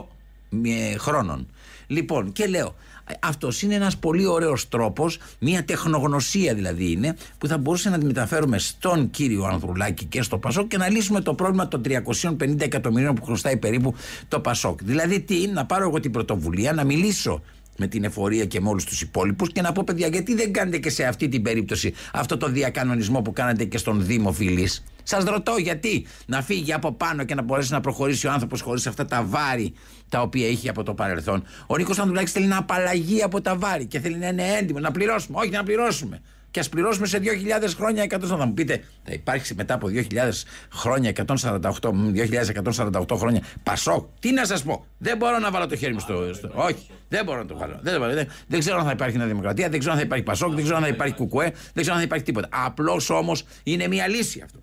Speaker 1: χρόνων. Λοιπόν, και λέω, αυτός είναι ένας πολύ ωραίος τρόπος, μια τεχνογνωσία δηλαδή είναι, που θα μπορούσε να τη μεταφέρουμε στον κύριο Ανδρουλάκη και στο Πασόκ και να λύσουμε το πρόβλημα των 350 εκατομμυρίων που χρωστάει περίπου το Πασόκ. Δηλαδή, τι, να πάρω εγώ την πρωτοβουλία, να μιλήσω με την εφορία και με όλους τους υπόλοιπους και να πω, παιδιά, γιατί δεν κάνετε και σε αυτή την περίπτωση αυτό το διακανονισμό που κάνατε και στον Δήμο Φιλή. Σας ρωτώ γιατί να φύγει από πάνω και να μπορέσει να προχωρήσει ο άνθρωπος χωρίς αυτά τα βάρη τα οποία είχε από το παρελθόν. Ο Νίκος Ανδρουλάκης θέλει να απαλλαγεί από τα βάρη και θέλει να είναι έντιμο, να πληρώσουμε. Όχι να πληρώσουμε. Και ας πληρώσουμε σε 2.000 χρόνια 100. Θα μου πείτε, θα υπάρξει μετά από 2.000 χρόνια 148, μ, 2.148 χρόνια Πασόκ. Τι να σας πω. Δεν μπορώ να βάλω το χέρι μου στο. στο- όχι, δεν μπορώ να το βάλω. Δεν, δεν, δεν ξέρω αν θα υπάρχει Νέα Δημοκρατία, δεν ξέρω αν θα υπάρχει Πασόκ, δεν ξέρω αν θα υπάρχει Κουκουέ, δεν ξέρω αν θα υπάρχει τίποτα. Απλώς όμως είναι μια λύση αυτό.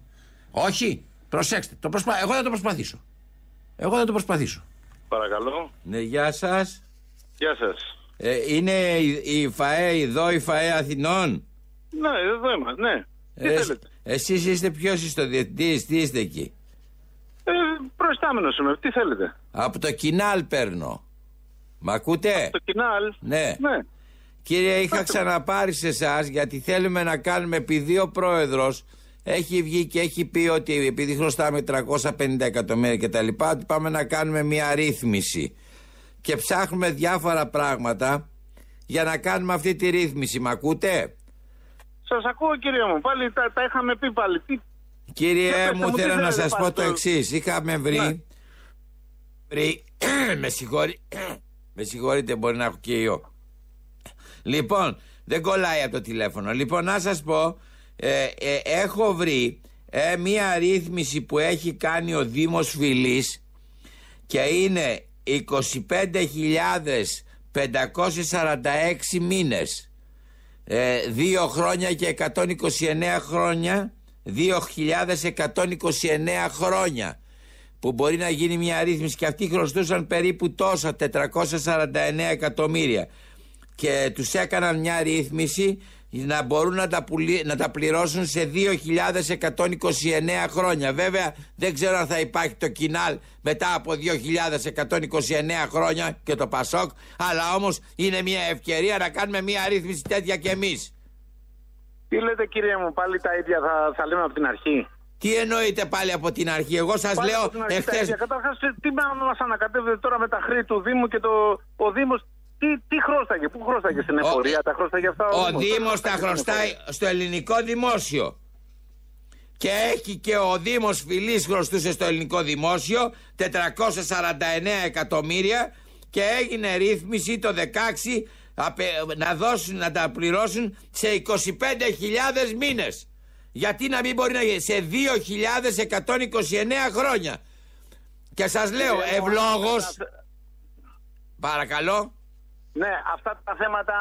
Speaker 1: Όχι, προσέξτε. Το προσπα... Εγώ θα το προσπαθήσω. Εγώ θα το προσπαθήσω.
Speaker 10: Παρακαλώ.
Speaker 1: Ναι, γεια σας.
Speaker 10: Γεια σας.
Speaker 1: Ε, είναι η, η ΦΑΕ εδώ, η ΦΑΕ Αθηνών;
Speaker 10: Ναι, εδώ είμαστε, ναι. Τι
Speaker 1: Ε,
Speaker 10: θέλετε;
Speaker 1: εσείς είστε ποιος είστε ο διευθυντής, τι είστε εκεί;
Speaker 10: Ε, προϊστάμενος είμαι. Τι θέλετε;
Speaker 1: Από το κοινάλ παίρνω. Μ' ακούτε;
Speaker 10: Το κοινάλ.
Speaker 1: Ναι.
Speaker 10: Ναι.
Speaker 1: Κύριε, είχα ξαναπάρει σε εσάς γιατί θέλουμε να κάνουμε, επειδή ο πρόεδρος έχει βγει και έχει πει ότι επειδή χρωστάμε 350 εκατομμύρια κτλ., ότι πάμε να κάνουμε μια ρύθμιση. Και ψάχνουμε διάφορα πράγματα για να κάνουμε αυτή τη ρύθμιση. Μ' ακούτε;
Speaker 10: Σας ακούω κύριε μου. Πάλι τα, τα είχαμε πει πάλι. Τι...
Speaker 1: Κύριε
Speaker 10: Για πέστε
Speaker 1: μου,
Speaker 10: μου, τι
Speaker 1: θέλω να
Speaker 10: θέλετε
Speaker 1: σας πω
Speaker 10: πάλι
Speaker 1: το
Speaker 10: το-
Speaker 1: εξής. Είχαμε βρει.
Speaker 10: Ναι.
Speaker 1: βρει με, συγχωρεί, με συγχωρείτε, μπορεί να έχω και ιό. Λοιπόν, δεν κολλάει από το τηλέφωνο. Λοιπόν, να σας πω, ε, ε, έχω βρει ε, μία ρύθμιση που έχει κάνει ο Δήμος Φιλής και είναι 25.546 μήνες. Ε, δύο χρόνια και 129 χρόνια 2.129 χρόνια που μπορεί να γίνει μια ρύθμιση και αυτοί χρωστούσαν περίπου τόσα 449 εκατομμύρια και τους έκαναν μια ρύθμιση να μπορούν να τα, πουλι- να τα πληρώσουν σε 2.129 χρόνια. Βέβαια δεν ξέρω αν θα υπάρχει το κοινάλ μετά από 2.129 χρόνια και το Πασόκ αλλά όμως είναι μια ευκαιρία να κάνουμε μια ρύθμιση τέτοια και εμείς.
Speaker 10: Τι λέτε κύριε μου. Πάλι τα ίδια θα, θα λέμε από την αρχή;
Speaker 1: Τι εννοείτε πάλι από την αρχή, εγώ σας
Speaker 10: Πάλι
Speaker 1: λέω
Speaker 10: από την αρχή τα
Speaker 1: εχθές
Speaker 10: ίδια. Καταρχάς τι μας μας ανακατεύετε τώρα με τα χρέη του Δήμου και το, ο Δήμος τι, τι χρώσταγε, πού χρώσταγε στην εφορία, τα χρώσταγε αυτά
Speaker 1: Ο
Speaker 10: Δήμος,
Speaker 1: Δήμος τα
Speaker 10: χρώσταγε στην
Speaker 1: χρωστάει
Speaker 10: εφορία.
Speaker 1: στο ελληνικό δημόσιο. Και έχει και ο Δήμος Φιλής χρωστούσε στο ελληνικό δημόσιο 449 εκατομμύρια και έγινε ρύθμιση το 16 απε- να δώσουν, να τα πληρώσουν σε 25.000 μήνες. Γιατί να μην μπορεί να γίνει σε 2.129 χρόνια. Και σας λέω
Speaker 10: Κύριε μου,
Speaker 1: ευλόγως
Speaker 10: αυτά-
Speaker 1: Παρακαλώ
Speaker 10: Ναι, αυτά τα θέματα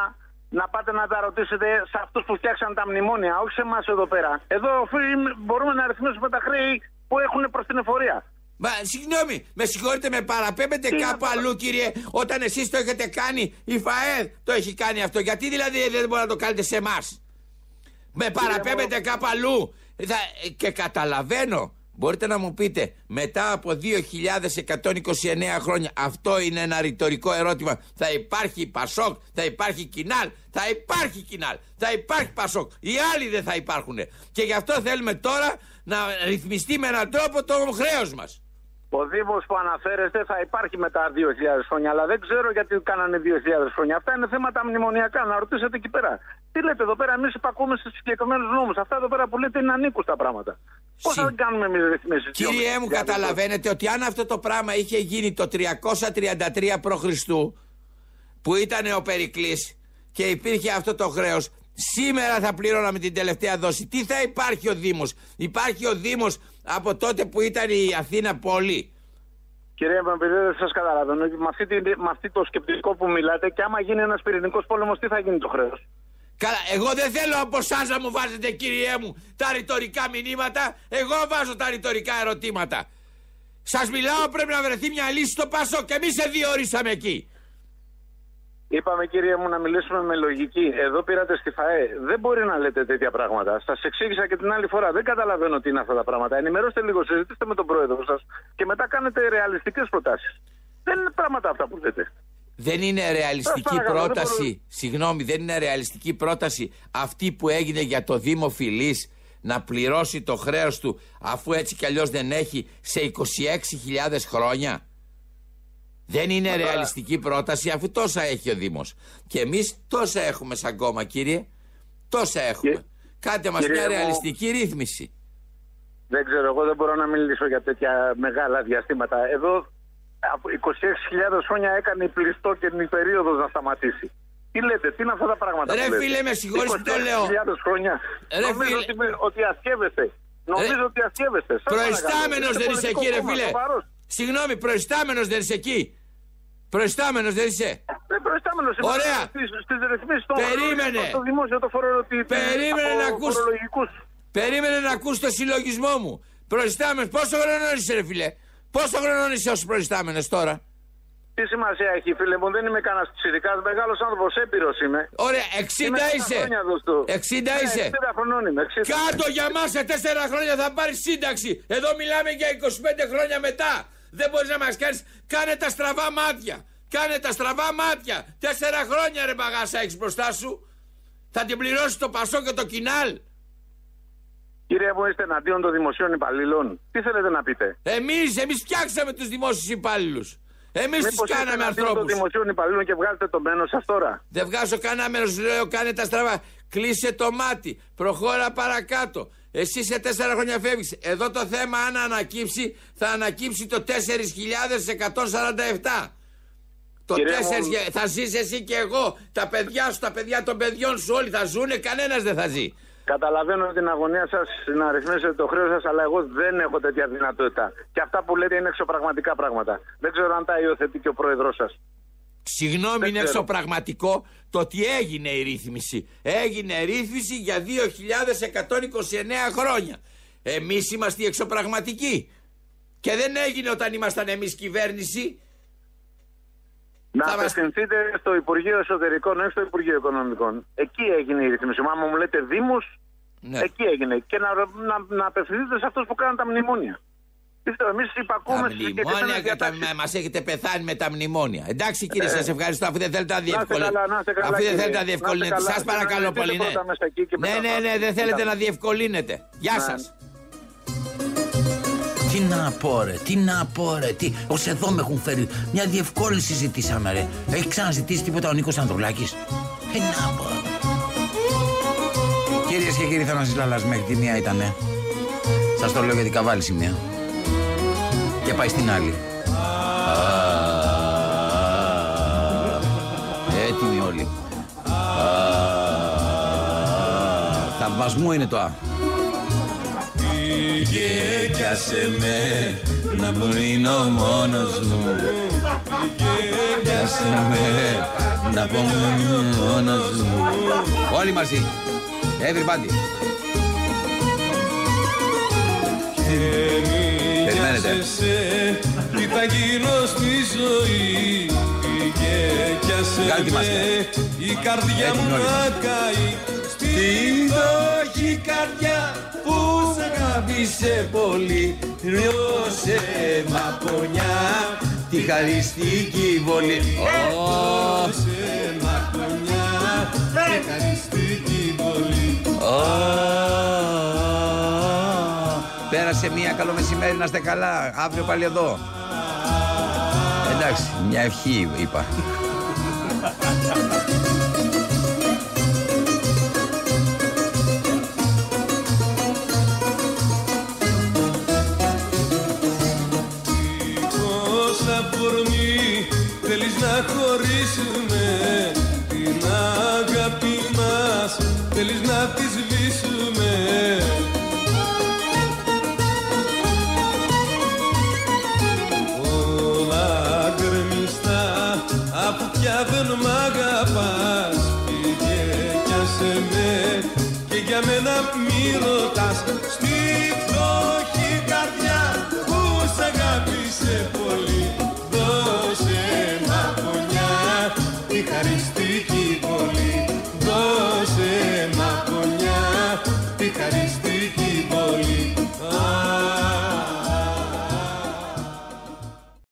Speaker 10: να πάτε να τα ρωτήσετε σε αυτούς που φτιάξαν τα μνημόνια, όχι σε εμάς εδώ πέρα. Εδώ φίλοι, μπορούμε να αριθμίσουμε τα χρέη που έχουν προς την εφορία.
Speaker 1: Μα συγγνώμη, με συγχωρείτε, με παραπέμπετε
Speaker 10: Τι να
Speaker 1: κάπου
Speaker 10: παρα-
Speaker 1: αλλού, κύριε, όταν εσείς το έχετε κάνει, η ΦΑΕΔ το έχει κάνει αυτό. Γιατί δηλαδή δεν μπορεί να το κάνετε σε εμάς; Με παραπέμπετε κάπου αλλού. Θα- Και καταλαβαίνω Μπορείτε να μου πείτε, μετά από 2.129 χρόνια, αυτό είναι ένα ρητορικό ερώτημα. Θα υπάρχει Πασόκ, θα υπάρχει Κινάλ, θα υπάρχει Κινάλ, θα υπάρχει Πασόκ. Οι άλλοι δεν θα υπάρχουν. Και γι' αυτό θέλουμε τώρα να ρυθμιστεί με έναν τρόπο το χρέος μας.
Speaker 10: Ο Δήμος που αναφέρεστε θα υπάρχει μετά 2.000 χρόνια, αλλά δεν ξέρω γιατί κάνανε 2.000 χρόνια. Αυτά είναι θέματα μνημονιακά. Να ρωτήσετε εκεί πέρα. Τι λέτε εδώ πέρα, εμείς υπακούμε στους συγκεκριμένους νόμους. Αυτά εδώ πέρα που λέτε είναι ανήκουστα πράγματα. Πώς θα κάνουμε εμείς ρυθμίσεις.
Speaker 1: Κύριε μου, καταλαβαίνετε ότι αν αυτό το πράγμα είχε γίνει το 333 π.Χ. που ήταν ο Περικλής και υπήρχε αυτό το χρέος, σήμερα θα πληρώναμε την τελευταία δόση. Τι θα υπάρχει ο Δήμος; Υπάρχει ο Δήμος από τότε που ήταν η Αθήνα πόλη;
Speaker 10: Κύριε επειδή δεν σας καταλαβαίνω, με, αυτή, με αυτή το σκεπτικό που μιλάτε, και άμα γίνει ένας πυρηνικός πόλεμος, τι θα γίνει το χρέος;
Speaker 1: Καλά, εγώ δεν θέλω από εσάς να μου βάζετε, κύριέ μου, τα ρητορικά μηνύματα. Εγώ βάζω τα ρητορικά ερωτήματα. Σας μιλάω, πρέπει να βρεθεί μια λύση στο Πασό και εμείς σε διορίσαμε εκεί.
Speaker 10: Είπαμε κύριε μου να μιλήσουμε με λογική. Εδώ πήρατε στη ΦΑΕ. Δεν μπορεί να λέτε τέτοια πράγματα. Σας εξήγησα και την άλλη φορά. Δεν καταλαβαίνω τι είναι αυτά τα πράγματα. Ενημερώστε λίγο, συζητήστε με τον πρόεδρο σας και μετά κάνετε ρεαλιστικές προτάσεις. Δεν είναι πράγματα αυτά που λέτε.
Speaker 1: Δεν είναι ρεαλιστική πρόταση. Συγγνώμη, δεν είναι ρεαλιστική πρόταση αυτή που έγινε για το Δήμο Φιλής να πληρώσει το χρέος του αφού έτσι κι αλλιώς δεν έχει σε 26.000 χρόνια. Δεν είναι ρεαλιστική πρόταση αφού τόσα έχει ο Δήμος. Και εμείς τόσα έχουμε σαν κόμμα, κύριε. Τόσα έχουμε. Και... Κάντε μας μια ρεαλιστική ρύθμιση.
Speaker 10: Δεν ξέρω, εγώ δεν μπορώ να μιλήσω για τέτοια μεγάλα διαστήματα. Εδώ από 26.000 χρόνια έκανε η πληστό και την περίοδος να σταματήσει. Τι λέτε, τι είναι αυτά τα πράγματα.
Speaker 1: Ρε
Speaker 10: που
Speaker 1: φίλε, με συγχωρείς που το λέω.
Speaker 10: 26.000 χρόνια. Ρε Νομίζω φίλε. ότι, ότι ασκεύεστε. Νομίζω ότι ασκεύεστε.
Speaker 1: Προϊστάμενος δεν είσαι εκεί, ρε φίλε. Συγγνώμη, προϊστάμενος δεν είσαι εκεί. Προϊστάμενος δεν είσαι.
Speaker 10: Δεν προϊστάμενος είμαι.
Speaker 1: Ωραία.
Speaker 10: Στις ρυθμίσεις των
Speaker 1: Περίμενε.
Speaker 10: Στο δημόσιο το φορολογικό.
Speaker 1: Περίμενε να ακούς. Περίμενε να ακούς το συλλογισμό μου. Προϊστάμενος, πόσο χρόνο είσαι, ρε φίλε; Πόσο χρόνο είσαι ως προϊστάμενος τώρα;
Speaker 10: Τι σημασία έχει, φίλε μου, δεν είμαι κανένας ψηφικά. Μεγάλος άνθρωπος, έπειρος είμαι.
Speaker 1: Ωραία, 60 είμαι είσαι. 60 ναι, είσαι.
Speaker 10: 60 χρονών είμαι. 60.
Speaker 1: Κάτω για μα σε 4 χρόνια θα πάρεις σύνταξη. Εδώ μιλάμε για 25 χρόνια μετά. Δεν μπορείς να μας κάνεις. Κάνε τα στραβά μάτια. Κάνε τα στραβά μάτια. Τέσσερα χρόνια ρε μπαγάσα έχεις μπροστά σου. Θα την πληρώσεις το Πασό και το Κινάλ.
Speaker 10: Κύριε μου, είστε εναντίον των δημοσίων υπαλλήλων. Τι θέλετε να πείτε;
Speaker 1: Εμείς, εμείς φτιάξαμε τους δημόσιους υπάλληλους. Εμείς τους κάναμε ανθρώπου.
Speaker 10: των δημοσίων υπαλλήλων και βγάζετε το μένο σας τώρα;
Speaker 1: Δεν βγάζω κανένα μέρος, λέω κάνε τα στραβά. Κλείσε το μάτι. Προχώρα παρακάτω. Εσύ σε τέσσερα χρόνια φεύγεις. Εδώ το θέμα, αν ανακύψει, θα ανακύψει το 4.147. Το 4, θα ζεις εσύ και εγώ, τα παιδιά σου, τα παιδιά των παιδιών σου όλοι θα ζουνε, κανένας δεν θα ζει.
Speaker 10: Καταλαβαίνω την αγωνία σας να ρυθμίσετε το χρέος σας, αλλά εγώ δεν έχω τέτοια δυνατότητα. Και αυτά που λέτε είναι εξωπραγματικά πράγματα. Δεν ξέρω αν τα υιοθετεί και ο πρόεδρός σας.
Speaker 1: Συγγνώμη, είναι εξωπραγματικό το ότι έγινε η ρύθμιση. Έγινε ρύθμιση για 2.129 χρόνια. Εμείς είμαστε οι εξωπραγματικοί. Και δεν έγινε όταν ήμασταν εμείς κυβέρνηση.
Speaker 10: Να απευθυνθείτε στο Υπουργείο Εσωτερικών, όχι στο Υπουργείο Οικονομικών. Εκεί έγινε η ρύθμιση. Μα μου λέτε Δήμου, ναι. εκεί έγινε. Και να, να, να απευθυνθείτε σε αυτούς που κάνουν τα μνημόνια. Εμείς υπακούμε
Speaker 1: στι μνημόνια κατα... Μα έχετε πεθάνει με τα μνημόνια. Εντάξει κύριε, ε. σας ευχαριστώ. Αφού δεν θέλετε να διευκολύνετε. Αφού δεν θέλετε να διευκολύνετε. Σας παρακαλώ πολύ. Ναι, ναι, ναι, ναι, δεν θέλετε να διευκολύνετε. Γεια ναι. σας. Τι να πω ρε, τι να πω ρε, τι... Ως εδώ με έχουν φέρει, μια διευκόλυνση ζητήσαμε ρε. Έχει ξαναζητήσει τίποτα ο Νίκος Ανδρουλάκης; Τι να πω. Κυρίες και κύριοι, θα Λαλάς μέχρι τη μία ήτανε. Σας το λέω γιατί καβάλει σημεία. Και πάει στην άλλη. Έτοιμοι όλοι. Θαυμασμού είναι το Α. Πήγε κι άσε με να μείνω μόνος μου Πήγε κι άσε με να πω μόνος μου Όλοι μαζί Everybody Περιμένετε. Τι θα γίνω στη ζωή. Βγάλε τη μάσκα.
Speaker 11: Η καρδιά
Speaker 1: Έτοιμοι
Speaker 11: μου
Speaker 1: όλοι.
Speaker 11: να καεί. Στην δόχη καρδιά που σ' αγάπησε πολύ Ριώσε μαπονιά
Speaker 1: Τη χαριστική βολή. Ω,
Speaker 11: Ριώσε μαπονιά Τη χαριστική βολή
Speaker 1: ω. Πέρασε μία καλό μεσημέρι να είστε καλά. Αύριο πάλι εδώ. Εντάξει, μια ευχή είπα.
Speaker 11: Πώς αφορμή θέλεις να χωρίσουμε Την αγάπη μας θέλεις να τη Πήγε κι